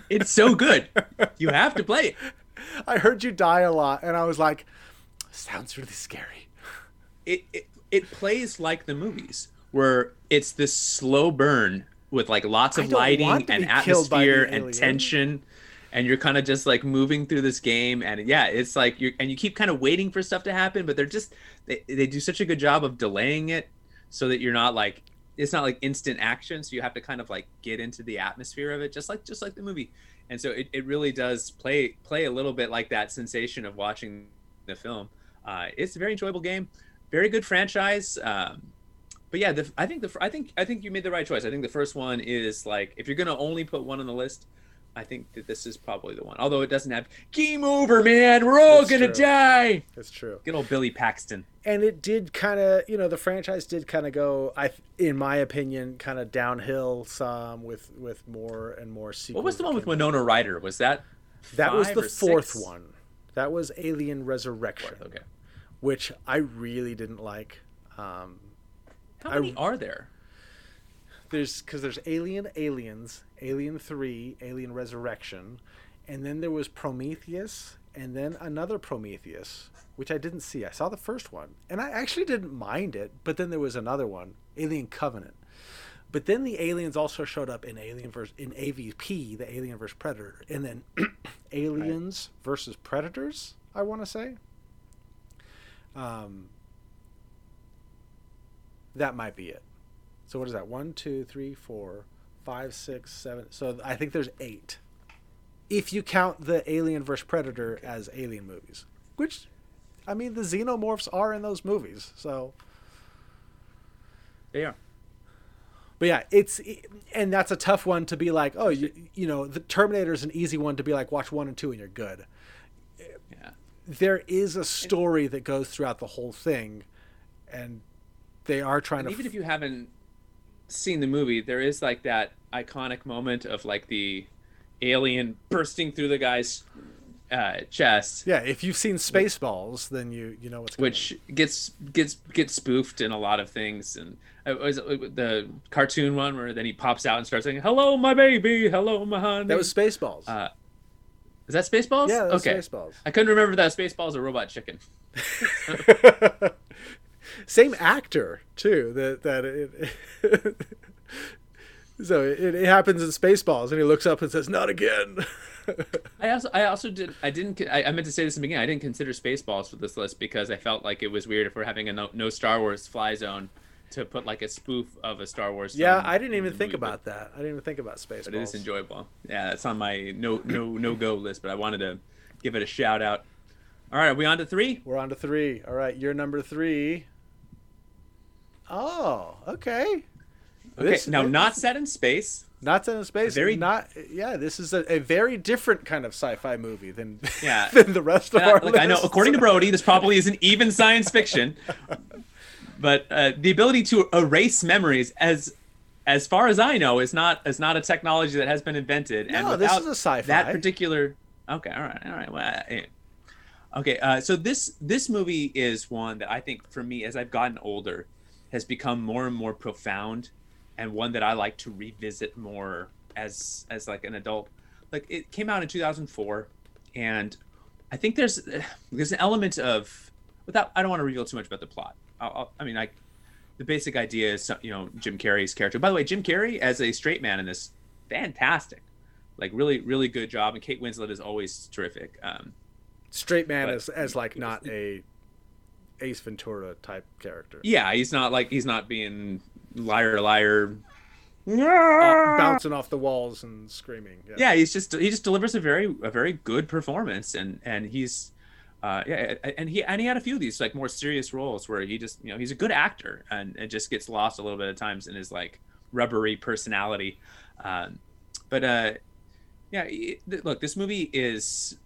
It's so good. You have to play it. i heard you die a lot and i was like sounds really scary. It it, it plays like the movies where it's this slow burn with like lots of lighting and be killed by the atmosphere and tension. And you're kind of just like moving through this game, and yeah, it's like you and you keep kind of waiting for stuff to happen, but they're just they, they do such a good job of delaying it so that you're not like it's not like instant action so you have to kind of like get into the atmosphere of it just like just like the movie. And so it, it really does play play a little bit like that sensation of watching the film uh, it's a very enjoyable game. Very good franchise. Um, but yeah the, i think the i think i think you made the right choice. I think the first one is like if you're gonna only put one on the list i think that this is probably the one. Although it doesn't have game over man. We're all That's gonna true. die. It's true. Good old billy paxton. And it did kind of you know the franchise did kind of go i in my opinion kind of downhill some with with more and more sequels what was the one with winona ryder? Was that that was the fourth six? one that was alien resurrection Fourth, okay. which i really didn't like. Um how I- many are there? There's because there's alien aliens alien 3 alien resurrection and then there was prometheus and then another prometheus which i didn't see. I saw the first one and i actually didn't mind it but then there was another one alien covenant but then the aliens also showed up in alien versus in avp the alien versus predator and then aliens versus predators i want to say um that might be it so what is that? One, two, three, four, five, six, seven. So I think there's eight. If you count the Alien vs Predator as alien movies, which, I mean, the xenomorphs are in those movies. So They are. But yeah, it's and that's a tough one to be like, oh, you, you know, the Terminator is an easy one to be like, watch one and two and you're good. Yeah. There is a story that goes throughout the whole thing, and they are trying And to. even if you haven't seen the movie, there is like that iconic moment of like the alien bursting through the guy's uh, chest, yeah, if you've seen Spaceballs, then you you know what's going which gets gets gets spoofed in a lot of things. And it was it the cartoon one where then he pops out and starts saying, "Hello, my baby. Hello, my honey." That was Spaceballs. Uh, Is that Spaceballs? yeah, that was okay. Spaceballs. I couldn't remember that Spaceballs or Robot Chicken. Same actor too. That that it. so it, it happens in Spaceballs, and he looks up and says, "Not again." I also, I also did, I didn't, I, I meant to say this in the beginning. I didn't consider Spaceballs for this list because I felt like it was weird if we're having a no, no Star Wars fly zone to put like a spoof of a Star Wars. yeah, I didn't even think movie, about that. I didn't even think about Spaceballs. But, but it is enjoyable. Yeah, it's on my no, no, no go list. But I wanted to give it a shout out. All right, are we on to three? We're on to three. All right, you're number three. Oh, okay. Okay, This- now not set in space. not set in space. very- not. Yeah, this is a, a very different kind of sci-fi movie than Yeah. than the rest of And I- our. like I know, according to Brody, this probably isn't even science fiction. But uh, the ability to erase memories, as as far as I know, is not is not a technology that has been invented. and No, this is a sci-fi. That particular. Okay, all right, all right. Well, eh. okay, uh, so this this movie is one that I think, for me, as I've gotten older, has become more and more profound, and one that I like to revisit more as as like an adult. Like it came out in 2004, and I think there's there's an element of without I don't want to reveal too much about the plot. I'll, I'll, I mean, like the basic idea is you know Jim Carrey's character. By the way, Jim Carrey as a straight man in this, fantastic, like really really good job. And Kate Winslet is always terrific. Um, Straight man but- as as like not a Ace Ventura type character. yeah, he's not like he's not being liar liar. Uh, bouncing off the walls and screaming. Yeah. yeah he's just he just delivers a very a very good performance and and he's uh yeah and he and he had a few of these like more serious roles where he just you know he's a good actor and it just gets lost a little bit of times in his like rubbery personality um but uh yeah it, look this movie is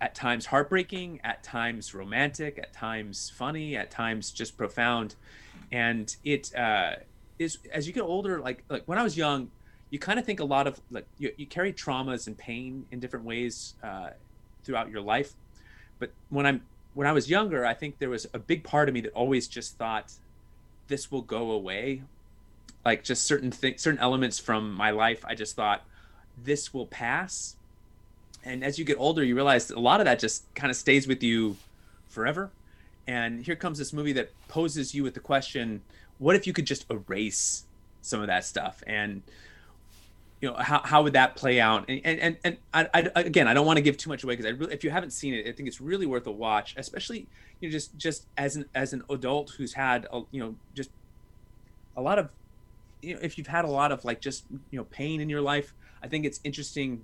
at times heartbreaking at times romantic at times funny at times just profound and it uh is as you get older like like when i was young you kind of think a lot of like you, you carry traumas and pain in different ways uh, throughout your life. But when i'm when i was younger i think there was a big part of me that always just thought this will go away. Like just certain things certain elements from my life i just thought this will pass. And as you get older you realize a lot of that just kind of stays with you forever. And here comes this movie that poses you with the question what if you could just erase some of that stuff? And you know how, how would that play out? And and and, I, I, again i don't want to give too much away because i really if you haven't seen it i think it's really worth a watch especially you know just just as an as an adult who's had a, you know just a lot of you know if you've had a lot of like just you know pain in your life i think it's interesting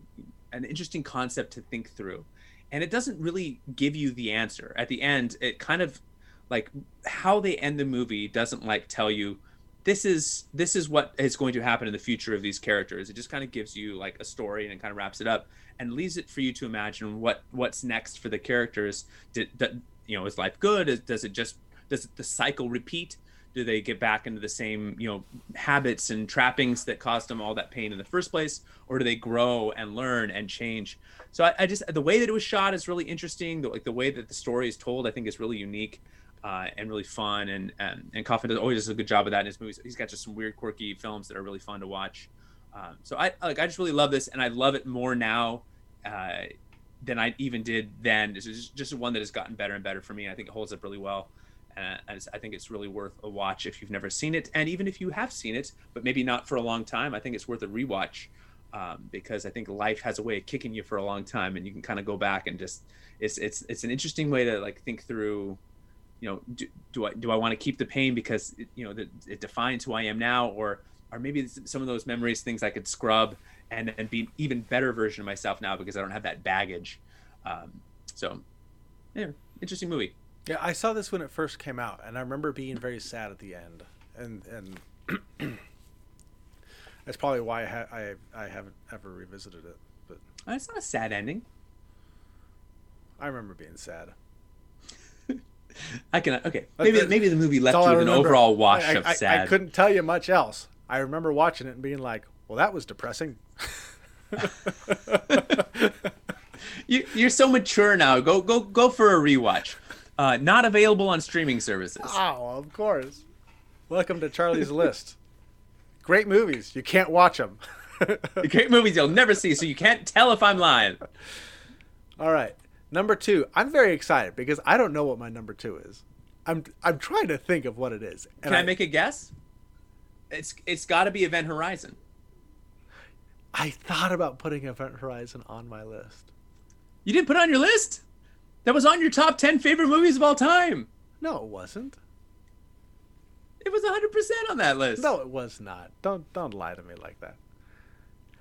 an interesting concept to think through. And it doesn't really give you the answer. At the end it kind of like how they end the movie doesn't like tell you this is this is what is going to happen in the future of these characters. It just kind of gives you like a story and it kind of wraps it up and leaves it for you to imagine what what's next for the characters. Did, did you know is life good? Is, does it just does the cycle repeat? Do they get back into the same you know habits and trappings that caused them all that pain in the first place? Or do they grow and learn and change? So i, I just the way that it was shot is really interesting. The, like the way that the story is told i think is really unique uh, and really fun and, and and Kaufman does always does a good job of that in his movies he's got just some weird quirky films that are really fun to watch um, so i like i just really love this and i love it more now uh, than i even did then this is just one that has gotten better and better for me i think it holds up really well and I, I think it's really worth a watch if you've never seen it, and even if you have seen it, but maybe not for a long time. I think it's worth a rewatch um, because I think life has a way of kicking you for a long time, and you can kind of go back and just it's it's it's an interesting way to like think through. You know, do, do I do I want to keep the pain because it, you know that it defines who I am now, or or maybe some of those memories, things I could scrub and and be an even better version of myself now because I don't have that baggage. Um, so, yeah, interesting movie. Yeah, I saw this when it first came out, and I remember being very sad at the end, and and That's probably why I, ha- I I haven't ever revisited it. But It's not a sad ending. I remember being sad. I can okay. Maybe That's- maybe the movie left you with an overall wash I, of I, sad. I couldn't tell you much else. I remember watching it and being like, "Well, that was depressing." You, you're so mature now. Go go go for a rewatch. Uh, not available on streaming services. Oh, of course. Welcome to Charlie's List. Great movies. You can't watch them. Great movies you'll never see, so you can't tell if I'm lying. All right. Number two. I'm very excited because I don't know what my number two is. I'm I'm trying to think of what it is. Can I, make a guess? It's it's got to be Event Horizon. I thought about putting Event Horizon on my list. You didn't put it on your list. That was on your top ten favorite movies of all time. No, it wasn't. It was 100 percent on that list. No, it was not. Don't don't lie to me like that.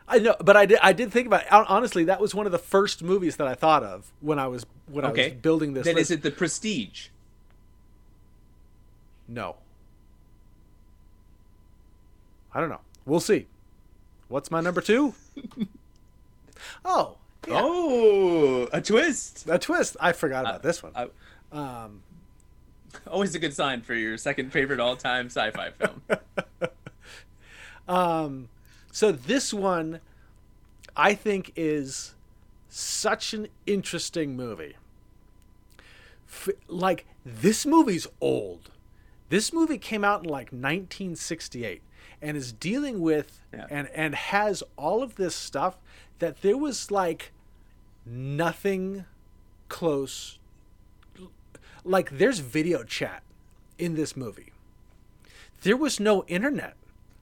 I know, but I did. I did think about. It. Honestly, that was one of the first movies that I thought of when I was when I was building this. Then list. is it The Prestige? No. I don't know. We'll see. What's my number two? oh, yeah. Oh, a twist. a twist. I forgot about this one. I- Um, always a good sign for your second favorite all-time sci-fi film. um, so this one, I think, is such an interesting movie. F- like this movie's old. This movie came out in like 1968 and is dealing with Yeah. and and has all of this stuff that there was like nothing close like there's video chat in this movie. There was no internet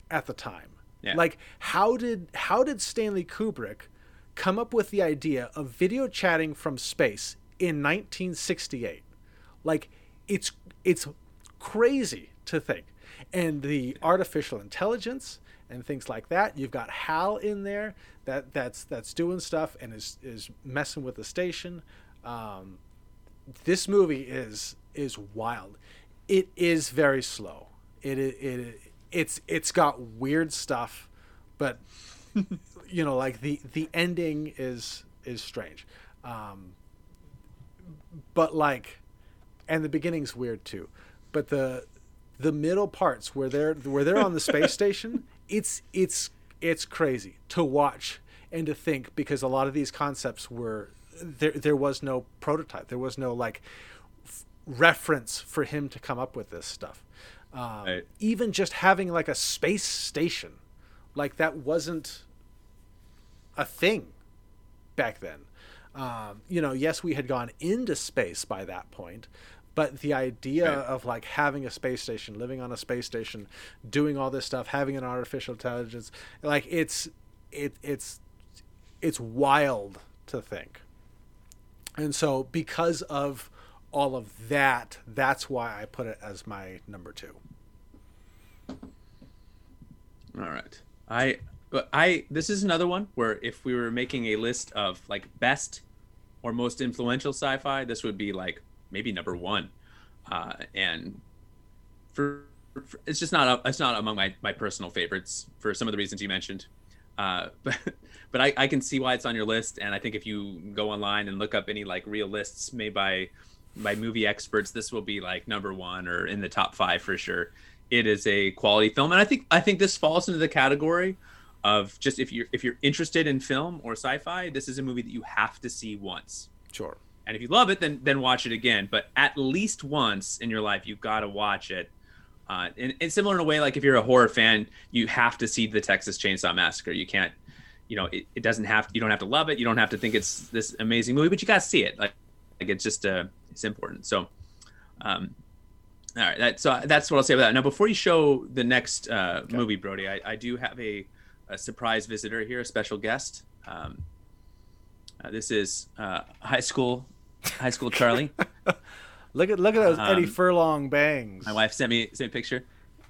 at the time. Yeah. Like how did how did Stanley Kubrick come up with the idea of video chatting from space in 1968? Like it's it's crazy to think. And the artificial intelligence and things like that. You've got Hal in there that that's that's doing stuff and is is messing with the station. Um, this movie is is wild. It is very slow. It it, it it's it's got weird stuff, but you know, like the the ending is is strange. Um, but like, and the beginning's weird too. But the the middle parts where they're where they're on the space station, it's it's it's crazy to watch and to think because a lot of these concepts were there. There was no prototype. There was no like f- reference for him to come up with this stuff. Um, Right. Even just having like a space station, like that wasn't a thing back then. Um, you know, yes, we had gone into space by that point, but the idea Right. of like having a space station, living on a space station, doing all this stuff, having an artificial intelligence, like it's it it's it's wild to think. And so because of all of that, that's why I put it as my number 2. All right. I but I this is another one where if we were making a list of like best or most influential sci-fi, this would be like maybe number one. Uh, and for, for it's just not it's not among my my personal favorites for some of the reasons you mentioned. Uh, but but I, I can see why it's on your list, and I think if you go online and look up any like real lists made by by movie experts, this will be like number one or in the top five for sure. It is a quality film, and I think I think this falls into the category of just if you're if you're interested in film or sci-fi, this is a movie that you have to see once. Sure. And if you love it, then then watch it again. But at least once in your life, you've got to watch it. Uh, and, and similar in a way, like if you're a horror fan, you have to see the Texas Chainsaw Massacre. You can't, you know, it, it doesn't have. You don't have to love it. You don't have to think it's this amazing movie, but you got to see it. Like, like it's just uh, it's important. So, um, all right. That, so that's what I'll say about that. Now, before you show the next uh, movie, Brody, I, I do have a, a surprise visitor here, a special guest. Um, uh, this is uh, high school, high school Charlie. Look at look at those Eddie Um, Furlong bangs. My wife sent me sent me a picture.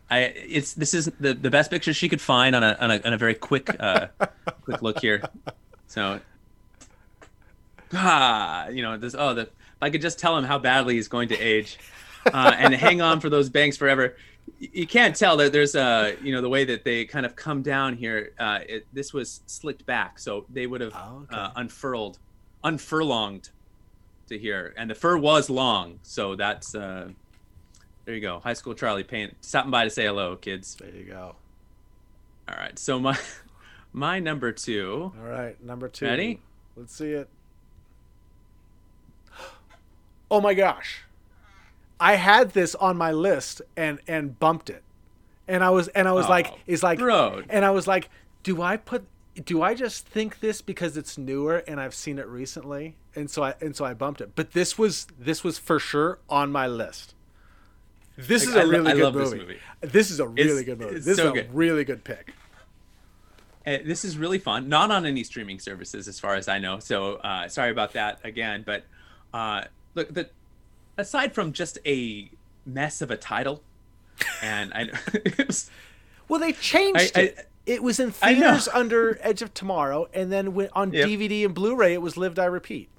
I it's this is the, the best picture she could find on a on a, on a very quick uh, quick look here. So, ah, you know this. Oh, the if I could just tell him how badly he's going to age, uh, and hang on for those bangs forever. you can't tell that there's a you know the way that they kind of come down here. Uh, it, this was slicked back, so they would have Oh, okay. uh, unfurled, unfurlonged to here, and the fur was long. So that's uh, there you go. High school Charlie paying stopping by to say hello, kids. There you go. All right, so my my number two. All right, number two. Ready? Let's see it. Oh my gosh. I had this on my list and and bumped it. And I was and I was like it's like bro. and I was like do I put do I just think this because it's newer and I've seen it recently and so I and so I bumped it. But this was this was for sure on my list. This is I a really I good love this movie. movie. This is a really It's- good movie. This so is a good. really good pick. Uh, this is really fun. Not on any streaming services, as far as I know. So uh, sorry about that again. But uh, look, the aside from just a mess of a title, and I, it was, Well, they changed I- I- it. It was in theaters under Edge of Tomorrow, and then when, on Yep. DVD and Blu-ray, it was Live Die Repeat.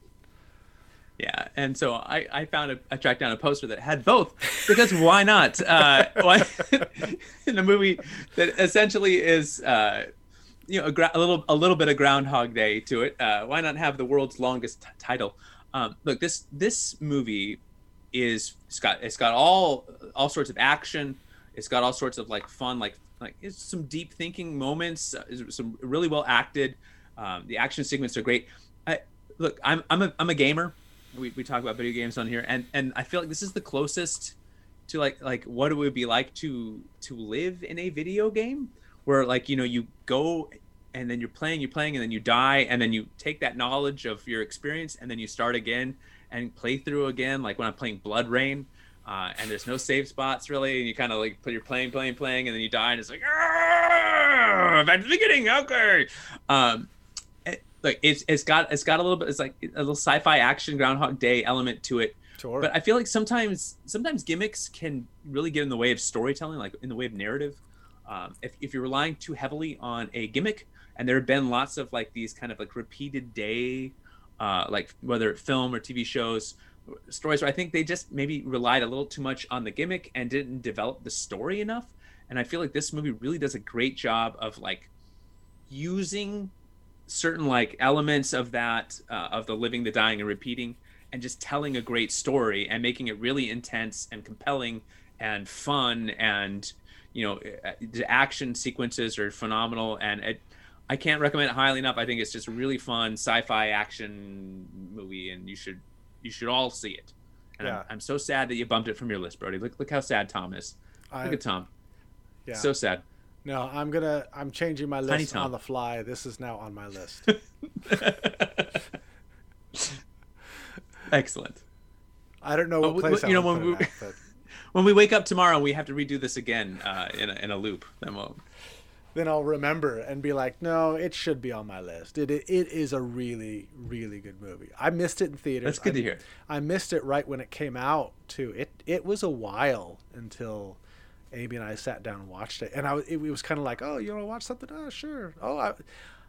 yeah, and so I, I found a, I tracked down a poster that had both because why not? Uh, why, in a movie that essentially is. Uh, you know, a, gra- a little, a little bit of Groundhog Day to it. Uh, why not have the world's longest t- title? Um, look, this this movie is it's got it's got all all sorts of action. It's got all sorts of like fun, like like it's some deep thinking moments. Uh, some really well acted. Um, the action sequences are great. I, look, I'm I'm a I'm a gamer. We, we talk about video games on here, and and I feel like this is the closest to like like what it would be like to to live in a video game where like you know you go and then you're playing you're playing and then you die and then you take that knowledge of your experience and then you start again and play through again like when i'm playing Bloodborne uh, and there's no save spots really and you kind of like you're playing playing playing and then you die and it's like "Ah, back to the beginning okay um it, like it's it's got it's got a little bit it's like a little sci-fi action groundhog day element to it Sure. but I feel like sometimes sometimes gimmicks can really get in the way of storytelling, like in the way of narrative. Um, if, if you're relying too heavily on a gimmick, and there have been lots of like these kind of like repeated day, uh, like whether film or TV shows, stories where I think they just maybe relied a little too much on the gimmick and didn't develop the story enough. And I feel like this movie really does a great job of like using certain like elements of that uh, of the living the dying and repeating and just telling a great story and making it really intense and compelling and fun and you know the action sequences are phenomenal and it, i can't recommend it highly enough i think it's just a really fun sci-fi action movie and you should you should all see it and Yeah. I'm, I'm so sad that you bumped it from your list brody look look how sad tom is I, look at tom yeah. so sad no, I'm gonna. I'm changing my list on the fly. This is now on my list. excellent I don't know Oh, what we- place you know, when we- at, but when we wake up tomorrow and we have to redo this again uh, in, a, in a loop then we'll then I'll remember and be like, no, it should be on my list. It it, it is a really really good movie. I missed it in theaters. That's good I, to hear. I missed it right when it came out too. It it was a while until Amy and I sat down and watched it, and I was- it, was kind of like, oh, you want to watch something? Oh, sure. Oh, I.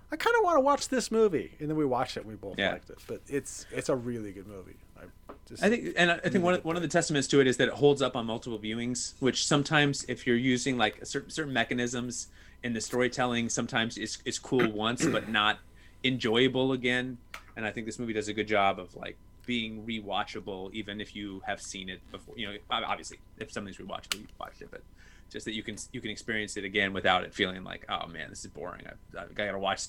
I kind of want to watch this movie, and then we watched it. and We both Yeah. liked it, but it's it's a really good movie. I just I think, and I think mm. one of, one of the testaments to it is that it holds up on multiple viewings. Which sometimes, if you're using like certain certain mechanisms in the storytelling, sometimes is is cool once, but not enjoyable again. And I think this movie does a good job of like being rewatchable, even if you have seen it before. You know, obviously, if something's rewatchable, you've watched it, but just that you can you can experience it again without it feeling like, oh man, this is boring. I, I gotta watch,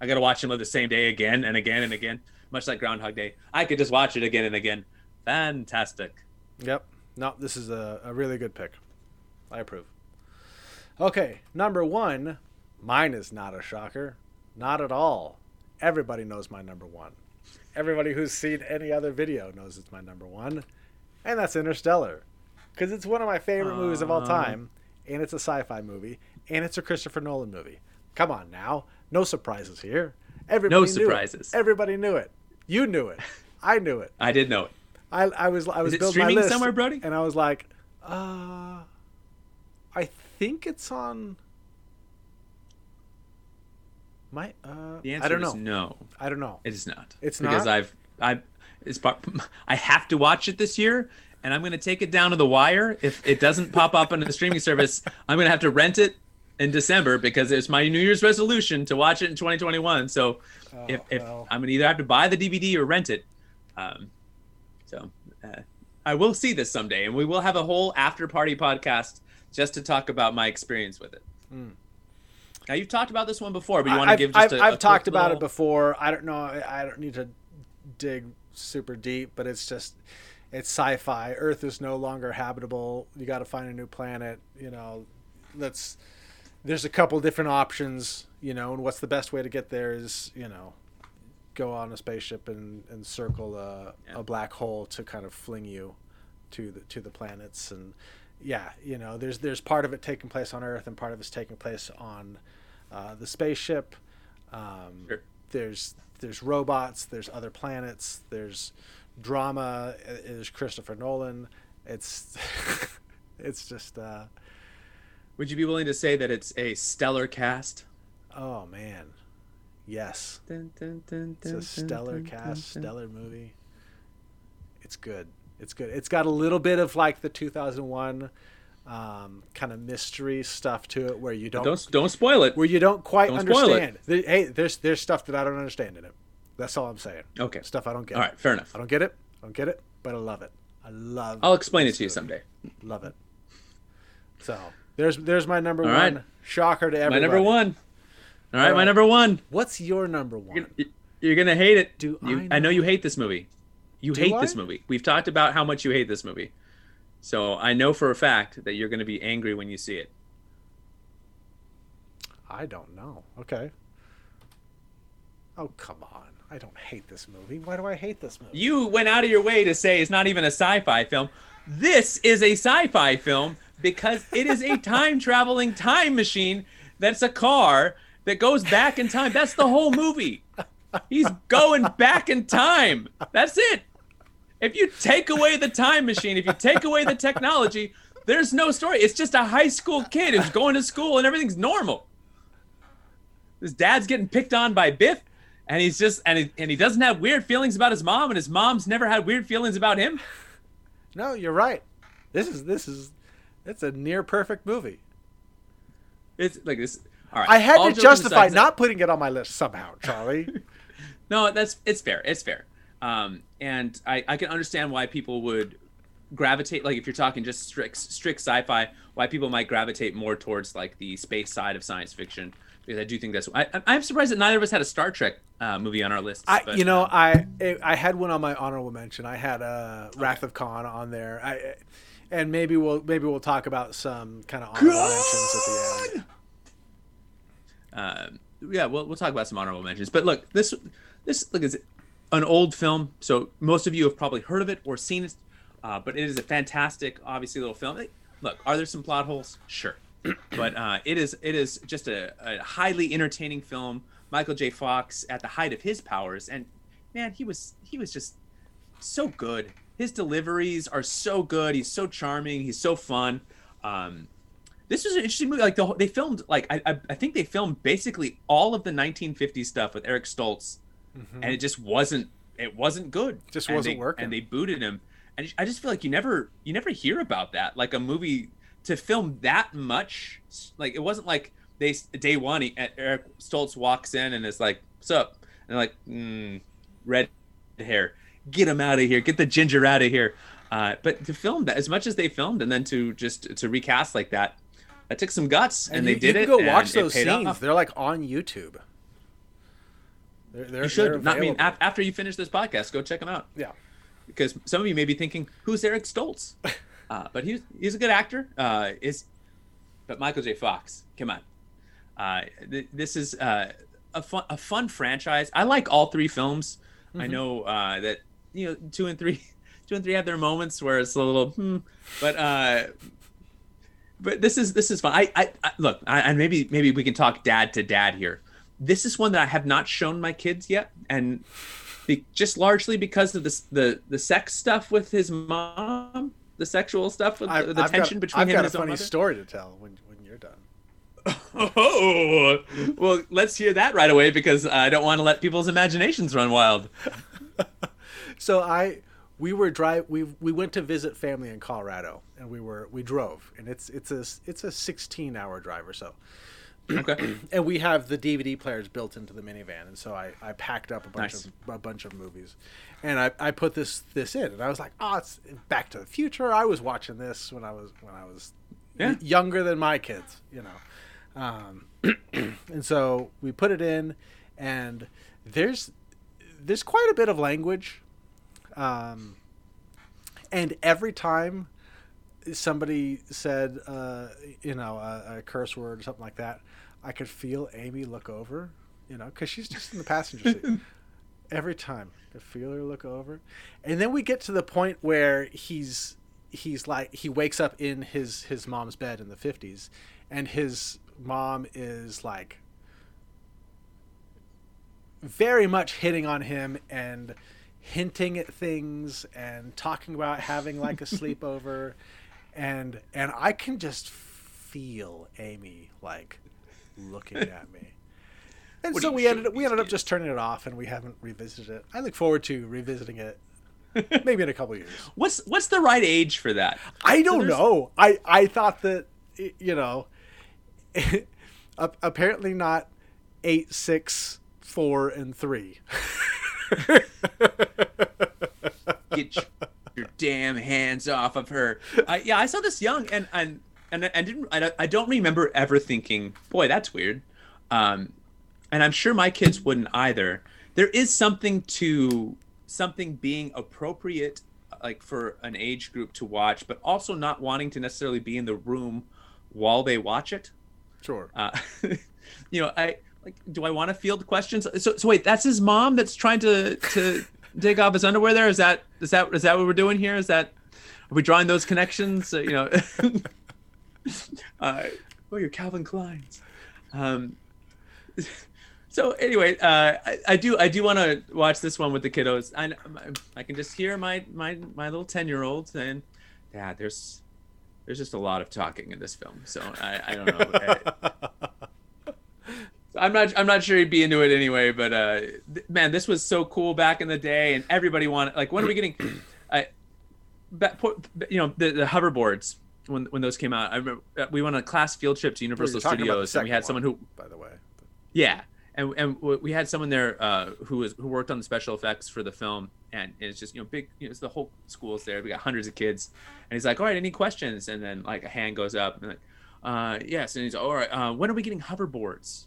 I gotta watch and live the same day again and again and again, much like Groundhog Day. I could just watch it again and again. Fantastic. Yep. No, this is a, a really good pick. I approve. Okay, number one. Mine is not a shocker. Not at all. Everybody knows my number one. Everybody who's seen any other video knows it's my number one. And that's Interstellar. Because it's one of my favorite movies of all time. And it's a sci fi movie. And it's a Christopher Nolan movie. Come on now. No surprises here. Everybody No knew it. surprises. Everybody knew it. You knew it. I knew it. I did know it. I, I was I was building my list somewhere, Brody? and I was like, uh, I think it's on. My uh, The answer I don't is know. no. I don't know. It is not. It's because not? I've I it's part, I have to watch it this year, and I'm going to take it down to the wire. If it doesn't pop up on the streaming service, I'm going to have to rent it in December because it's my New Year's resolution to watch it in 2021. So Oh, if, if well. I'm going to either have to buy the DVD or rent it. Um, so uh, I will see this someday, and we will have a whole after party podcast just to talk about my experience with it. Hmm. Now you've talked about this one before, but you want to I've, give just I've, a, I've a talked about it before. I don't know. I I don't need to dig super deep, but it's just it's sci-fi. Earth is no longer habitable. You got to find a new planet. You know, let's. There's a couple different options. You know, and what's the best way to get there is you know, go on a spaceship and and circle a, Yeah. a black hole to kind of fling you to the to the planets and yeah you know there's there's part of it taking place on earth and part of it's taking place on uh, the spaceship. Um, Sure. there's there's robots there's other planets there's drama uh, there's christopher nolan. It's it's just uh, Would you be willing to say that it's a stellar cast? oh man. Yes. It's a stellar cast stellar movie. It's good it's good it's got a little bit of like the 2001 um, kind of mystery stuff to it where you don't, Don't don't spoil it. where you don't quite don't spoil it. understand There- hey there's there's stuff that i don't understand in it that's all i'm saying Okay. stuff i don't get All right. Fair enough. i don't get it i don't get it but i love it i love it. I'll explain it to you someday. love it so there's there's my number All one right. shocker to everyone. My number one. All right, All my number one. what's your number one You're gonna, you're gonna hate it. Do you, I I know you hate this movie. You Do hate I? this movie. We've talked about how much you hate this movie. So I know for a fact that you're gonna be angry when you see it. I don't know. Okay. Oh come on! I don't hate this movie. Why do I hate this movie? You went out of your way to say it's not even a sci-fi film. This is a sci-fi film because it is a time traveling time machine that's a car that goes back in time. That's the whole movie. He's going back in time. That's it. If you take away the time machine, if you take away the technology, there's no story. It's just a high school kid who's going to school and everything's normal. His dad's getting picked on by Biff, and he's just and he, and he doesn't have weird feelings about his mom, and his mom's never had weird feelings about him. No, you're right. This is this is it's a near perfect movie. It's like this. All right. I had all to justify not putting it on my list somehow, Charlie. No, that's it's fair. It's fair. Um, and I, I can understand why people would gravitate like if you're talking just strict strict sci-fi, why people might gravitate more towards like the space side of science fiction because I do think that's. I, I'm surprised that neither of us had a Star Trek uh, movie on our list. I, but, you know, um, I I had one on my honorable mention. I had uh, Wrath of Khan on there. I and maybe we'll maybe we'll talk about some kind of honorable mentions at the end. uh, yeah, we'll we'll talk about some honorable mentions. But look, this this look is an old film, so most of you have probably heard of it or seen it. Uh, but it is a fantastic, obviously, little film. Look, are there some plot holes? Sure, but uh, it is it is just a, a highly entertaining film. Michael J. Fox at the height of his powers, and man, he was he was just so good. His deliveries are so good. He's so charming. He's so fun. Um, this was an interesting movie. Like the they filmed like I, I I think they filmed basically all of the 1950s stuff with Eric Stoltz, and it just wasn't it wasn't good. Mm-hmm. Just And wasn't they- working. And they booted him. And I just feel like you never you never hear about that. Like a movie to film that much. Like it wasn't like they day one he, Eric Stoltz walks in and is like, "What's up?" And they're like, mm, "Red hair, get him out of here. Get the ginger out of here." Uh, but to film that as much as they filmed, and then to just to recast like that, that took some guts, and, they you, did you it. can go and watch those scenes. off. They're like on YouTube. They're, they're, You should. Not, I mean, after you finish this podcast, go check them out. yeah. because some of you may be thinking, "Who's Eric Stoltz?" Uh, but he's he's a good actor. Uh, is but Michael J. Fox, come on. Uh, th- this is uh, a fun a fun franchise. I like all three films. I know uh, that you know two and three, two and three have their moments where it's a little, hmm, but uh, but this is this is fun. I, I, I look, I, and maybe maybe we can talk dad to dad here. This is one that I have not shown my kids yet, and be, just largely because of this the the sex stuff with his mom, the sexual stuff with I, the, the I've tension got, between I've him got and a his own funny mother. story to tell when when you're done. Oh, well, let's hear that right away because I don't want to let people's imaginations run wild. So I we were drive we we went to visit family in Colorado and we were we drove and it's it's a it's a 16 hour drive or so. Okay. and we have the DVD players built into the minivan, and so I, I packed up a bunch Nice. of a bunch of movies, and I, I put this this in, and I was like, oh, it's Back to the Future. I was watching this when I was when I was Yeah. younger than my kids, you know, um, and so we put it in, and there's there's quite a bit of language, um, and every time somebody said, uh, you know, a, a curse word or something like that, I could feel Amy look over, you know, because she's just in the passenger seat. Every time, I could feel her look over, and then we get to the point where he's he's like he wakes up in his his mom's bed in the fifties, and his mom is like very much hitting on him and hinting at things and talking about having like a sleepover and and I can just feel Amy like looking at me. And What so we ended up, we ended up just turning it off and we haven't revisited it. I look forward to revisiting it maybe in a couple years. What's what's the right age for that? I don't there's- know. I I thought that you know apparently not eight, six, four, and 3. Get your, your damn hands off of her. I, yeah, I saw this young and and and I didn't. I, don't- I don't remember ever thinking, boy, that's weird. Um, and I'm sure my kids wouldn't either. There is something to something being appropriate, like for an age group to watch, but also not wanting to necessarily be in the room while they watch it. Sure. Uh, you know, I like. Do I want to field questions? So, so wait, that's his mom that's trying to to take off his underwear. There is that is that is that what we're doing here? Is that are we drawing those connections? You know, uh, oh, you're Calvin Klein's. Um, so anyway, uh, I, I do I do want to watch this one with the kiddos. I I can just hear my my my little ten year old saying, "Dad, there's there's just a lot of talking in this film." So I, I don't know. I'm not I'm not sure he'd be into it anyway, but uh, th- man, this was so cool back in the day, and everybody wanted like when are we getting, I, ba- you know the, the hoverboards when when those came out. I remember uh, we went on a class field trip to Universal You're talking about the Studios, and we had someone who one, by the way. yeah, and and we had someone there uh, who was who worked on the special effects for the film, and it's just you know big, you know, it's the whole school's there. We got hundreds of kids, and he's like, "All right, any questions?" And then like a hand goes up, and like, uh, "Yes," and he's all right. Uh, when are we getting hoverboards?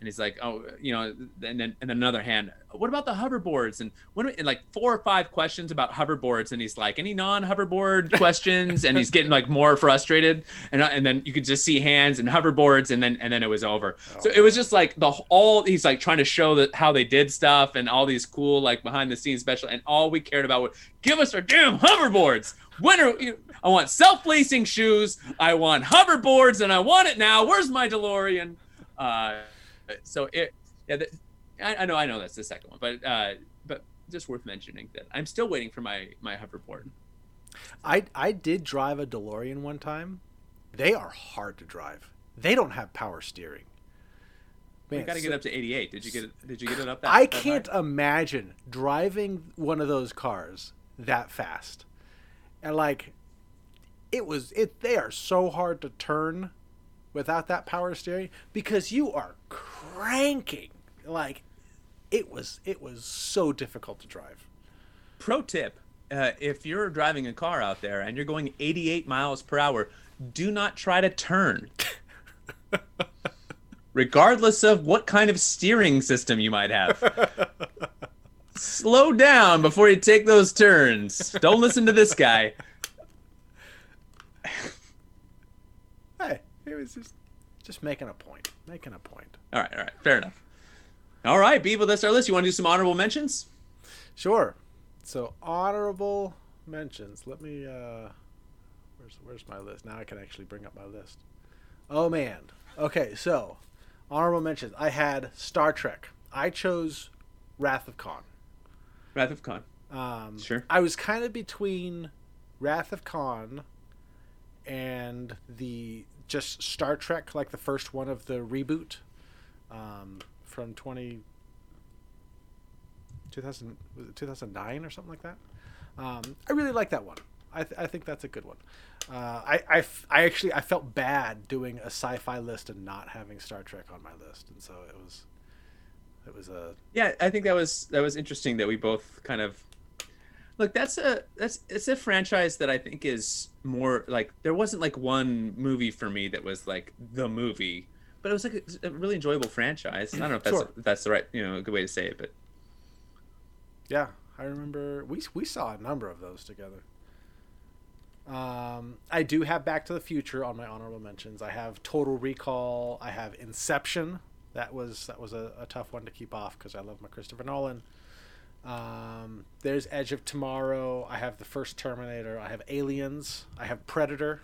And he's like, "Oh, you know," and then and then another hand. What about the hoverboards? And when and like four or five questions about hoverboards, and he's like, "Any non-hoverboard questions?" and he's getting like more frustrated, and and then you could just see hands and hoverboards, and then and then it was over. So it was just like the all he's like trying to show that how they did stuff and all these cool like behind the scenes special, and all we cared about was give us our damn hoverboards. When are you, I want self lacing shoes, I want hoverboards, and I want it now. Where's my DeLorean? Uh, so it yeah. The, I, I know I know that's the second one, but uh, but just worth mentioning that I'm still waiting for my my hoverboard. I I did drive a DeLorean one time. They are hard to drive. They don't have power steering. You got to so- get up to 88. Did you get it? Did you get it up that? I that can't imagine driving one of those cars that fast. And like it was it they are so hard to turn without that power steering because you are cranking. Like it was it was so difficult to drive. Pro tip: uh, If you're driving a car out there and you're going 88 miles per hour, do not try to turn. Regardless of what kind of steering system you might have. Slow down before you take those turns. Don't listen to this guy. Hey, it was just just making a point. Making a point. All right, all right, fair enough. All right, Beeble, that's our list. You want to do some honorable mentions? Sure. So honorable mentions. Let me uh where's where's my list? Now I can actually bring up my list. Oh man. Okay, so honorable mentions. I had Star Trek. I chose Wrath of Khan. Wrath of Khan. Um Sure. I was kind of between Wrath of Khan and the just Star Trek like the first one of the reboot um from 20 2000 was it 2009 or something like that Um, I really like that one. I, th- I think that's a good one. Uh, I, I, f- I actually I felt bad doing a sci-fi list and not having Star Trek on my list, and so it was it was a Yeah, I think that was that was interesting that we both kind of look. That's a that's it's a franchise that I think is more like there wasn't like one movie for me that was like the movie, but it was like a, a really enjoyable franchise. I don't know if that's Sure. if that's the right you know a good way to say it, but yeah. I remember we we saw a number of those together. Um, I do have Back to the Future on my honorable mentions. I have Total Recall. I have Inception. That was that was a, a tough one to keep off because I love my Christopher Nolan. Um, there's Edge of Tomorrow. I have the first Terminator. I have Aliens. I have Predator.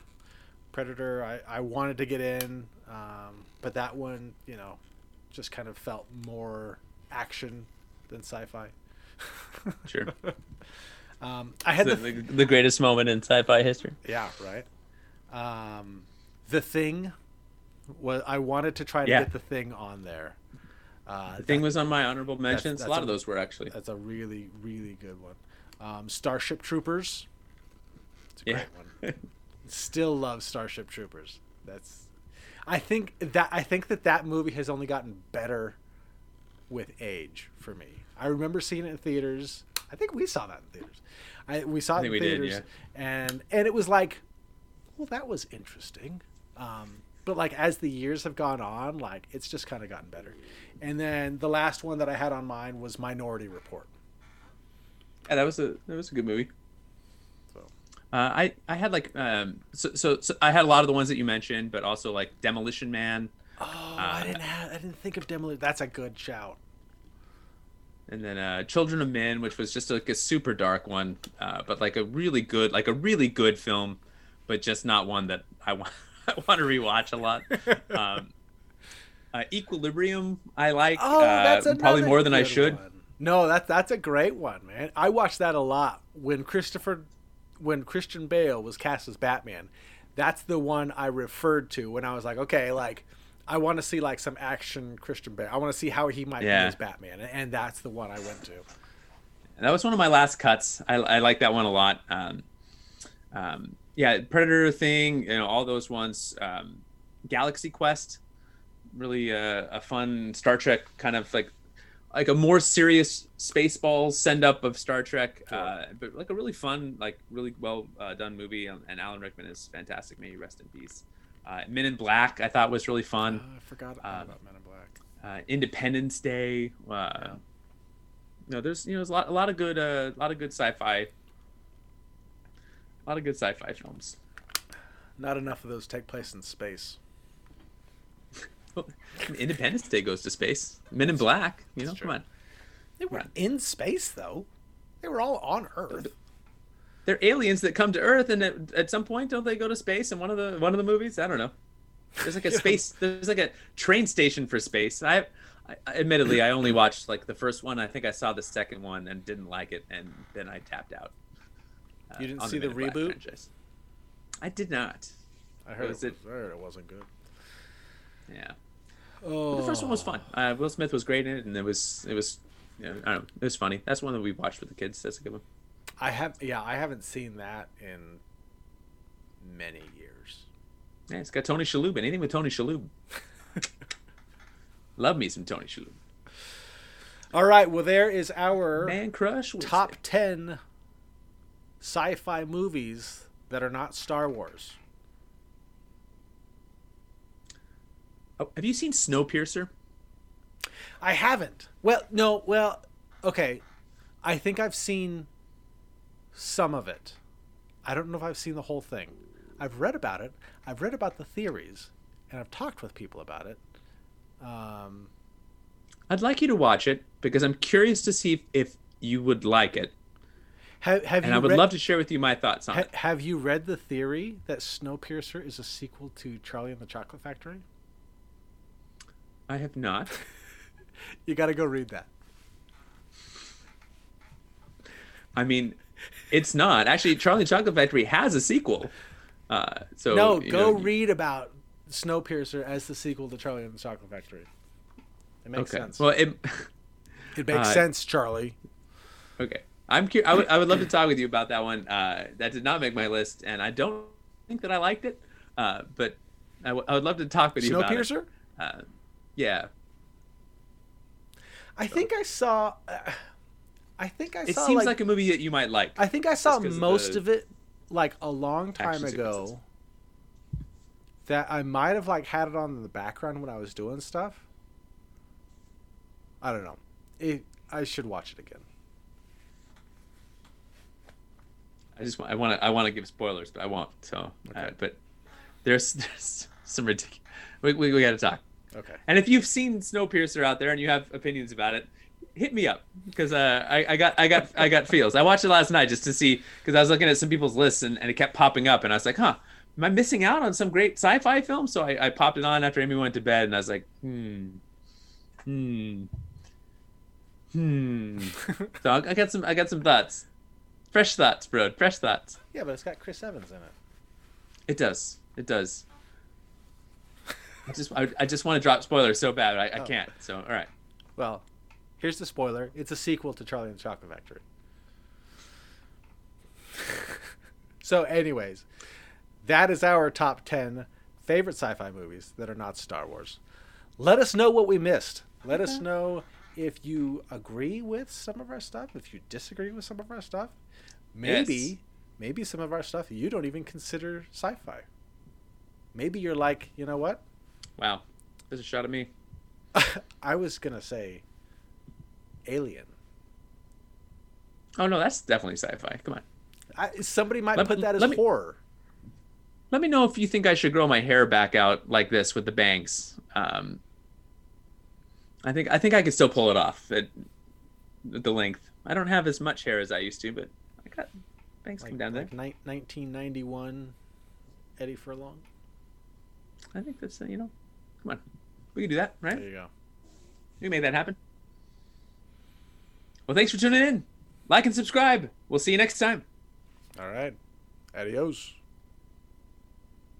Predator. I, I wanted to get in, um, but that one, you know, just kind of felt more action than sci-fi. sure. Um, I had the, the, the, greatest moment in sci-fi history. yeah right. Um, the thing was I wanted to try to Yeah. get the thing on there. Uh, The thing was on my honorable mentions. that's a lot a- of those were actually. That's a really, really good one. Um, Starship Troopers. It's a Yeah. great one. Still love Starship Troopers. That's. I think that I think that that movie has only gotten better with age for me. I remember seeing it in theaters. I think we saw that in theaters. I we saw it in we did, theaters, and and it was like, well, that was interesting. Um, but like as the years have gone on, like it's just kind of gotten better. And then the last one that I had on mine was Minority Report. Yeah, that was a that was a good movie. Uh, I I had like um so, so so I had a lot of the ones that you mentioned, but also like Demolition Man, Oh, I didn't have. I didn't think of Demolition. That's a good shout. and then uh, Children of Men, which was just like a super dark one, uh, but like a really good like a really good film, but just not one that I want I want to rewatch a lot. Um, uh, Equilibrium, I like Oh, uh, that's probably more than I should. one. No, that's that's a great one, man. I watched that a lot when Christopher, when Christian Bale was cast as Batman. That's the one I referred to when I was like, okay, like I want to see like some action Christian Bale. I want to see how he might Yeah. be as Batman, and, that's the one I went to. That was one of my last cuts. I, I like that one a lot. Um, um, yeah, Predator thing, you know, all those ones. Um, Galaxy Quest, really uh, a fun Star Trek kind of like like a more serious Spaceballs send up of Star Trek, uh, but like a really fun, like really well uh, done movie. um, And Alan Rickman is fantastic. May he rest in peace. Uh, Men in Black, I thought was really fun. I forgot Um, about Men in Black. Uh, Independence Day. Uh, No, there's you know there's a lot a lot of good uh, a lot of good sci-fi. A lot of good sci-fi films. Not enough of those take place in space. Independence Day goes to space. Men in Black, you know, come on. They were Right. in space though. They were all on Earth. They're aliens that come to Earth, and at, at some point, don't they go to space in one of the one of the movies? I don't know. There's like a space. There's like a train station for space. I, I admittedly, I only watched like the first one. I think I saw the second one and didn't like it, and then I tapped out. uh, You didn't see the Men in Black reboot? franchise. I did not. I heard it, Was was, it- I heard it wasn't good. Yeah. Oh, The first one was fun. Uh, Will Smith was great in it, and it was it was, know, I don't know, it was funny. That's one that we watched with the kids. That's a good one. I have, yeah, I haven't seen that in many years. Yeah, it's got Tony Shalhoub. Anything with Tony Shalhoub. Love me some Tony Shalhoub. All right, well, there is our Man Crush. top ten sci-fi movies that are not Star Wars. Oh, have you seen Snowpiercer? I haven't. Well, no, well, okay. I think I've seen some of it. I don't know if I've seen the whole thing. I've read about it. I've read about the theories, and I've talked with people about it. Um, I'd like you to watch it because I'm curious to see if, if you would like it, have have and I would read, love to share with you my thoughts on ha- it. have you read the theory that Snowpiercer is a sequel to Charlie and the Chocolate Factory? I have not. You got to go read that. I mean, it's not actually. Charlie and Chocolate Factory has a sequel. Uh, so no, go know, read about Snowpiercer as the sequel to Charlie and the Chocolate Factory. It makes Okay. sense. Well, it, it makes uh, sense, Charlie. Okay. I I'm curious. I would, I would love to talk with you about that one. Uh, that did not make my list, and I don't think that I liked it. Uh, but I, w- I would love to talk with you about it. Snowpiercer. Uh, yeah, I think I saw. Uh, I think I it saw. It seems like, like, a movie that you might like. I think I saw of most the of it like a long time sequences. ago. That I might have like had it on in the background when I was doing stuff. I don't know. It, I should watch it again. I just want, I want to I want to give spoilers, but I won't. So, uh, Okay. but there's there's some ridiculous. We, we, we got to talk. Okay. And if you've seen Snowpiercer out there and you have opinions about it, hit me up because uh, I, I got I got I got feels. I watched it last night just to see because I was looking at some people's lists and, and it kept popping up and I was like, huh, am I missing out on some great sci-fi film? So I, I popped it on after Amy went to bed and I was like, hmm, hmm, hmm. so I I got some I got some thoughts, fresh thoughts, bro, fresh thoughts. Yeah, but it's got Chris Evans in it. It does. It does. I just I, I just want to drop spoilers so bad. I, I Oh. can't. So all right. Well, here's the spoiler. It's a sequel to Charlie and the Chocolate Factory. so, anyways, that is our top 10 favorite sci fi movies that are not Star Wars. Let us know what we missed. Let us know if you agree with some of our stuff, if you disagree with some of our stuff. Maybe, Yes. maybe some of our stuff you don't even consider sci fi. Maybe you're like, you know what? Wow. There's a shot at me. I was going to say Alien. Oh no, that's definitely sci-fi. Come on. I, somebody might Let- put that as let me- horror. Let me know if you think I should grow my hair back out like this with the bangs. Um, I think I think I could still pull it off at, at the length. I don't have as much hair as I used to, but I got bangs Like, come down like there. ni- 1991 Eddie Furlong. I think that's uh, you know, come on, we can do that, right? There you go. We made that happen. Well, thanks for tuning in. Like and subscribe. We'll see you next time. All right. Adios.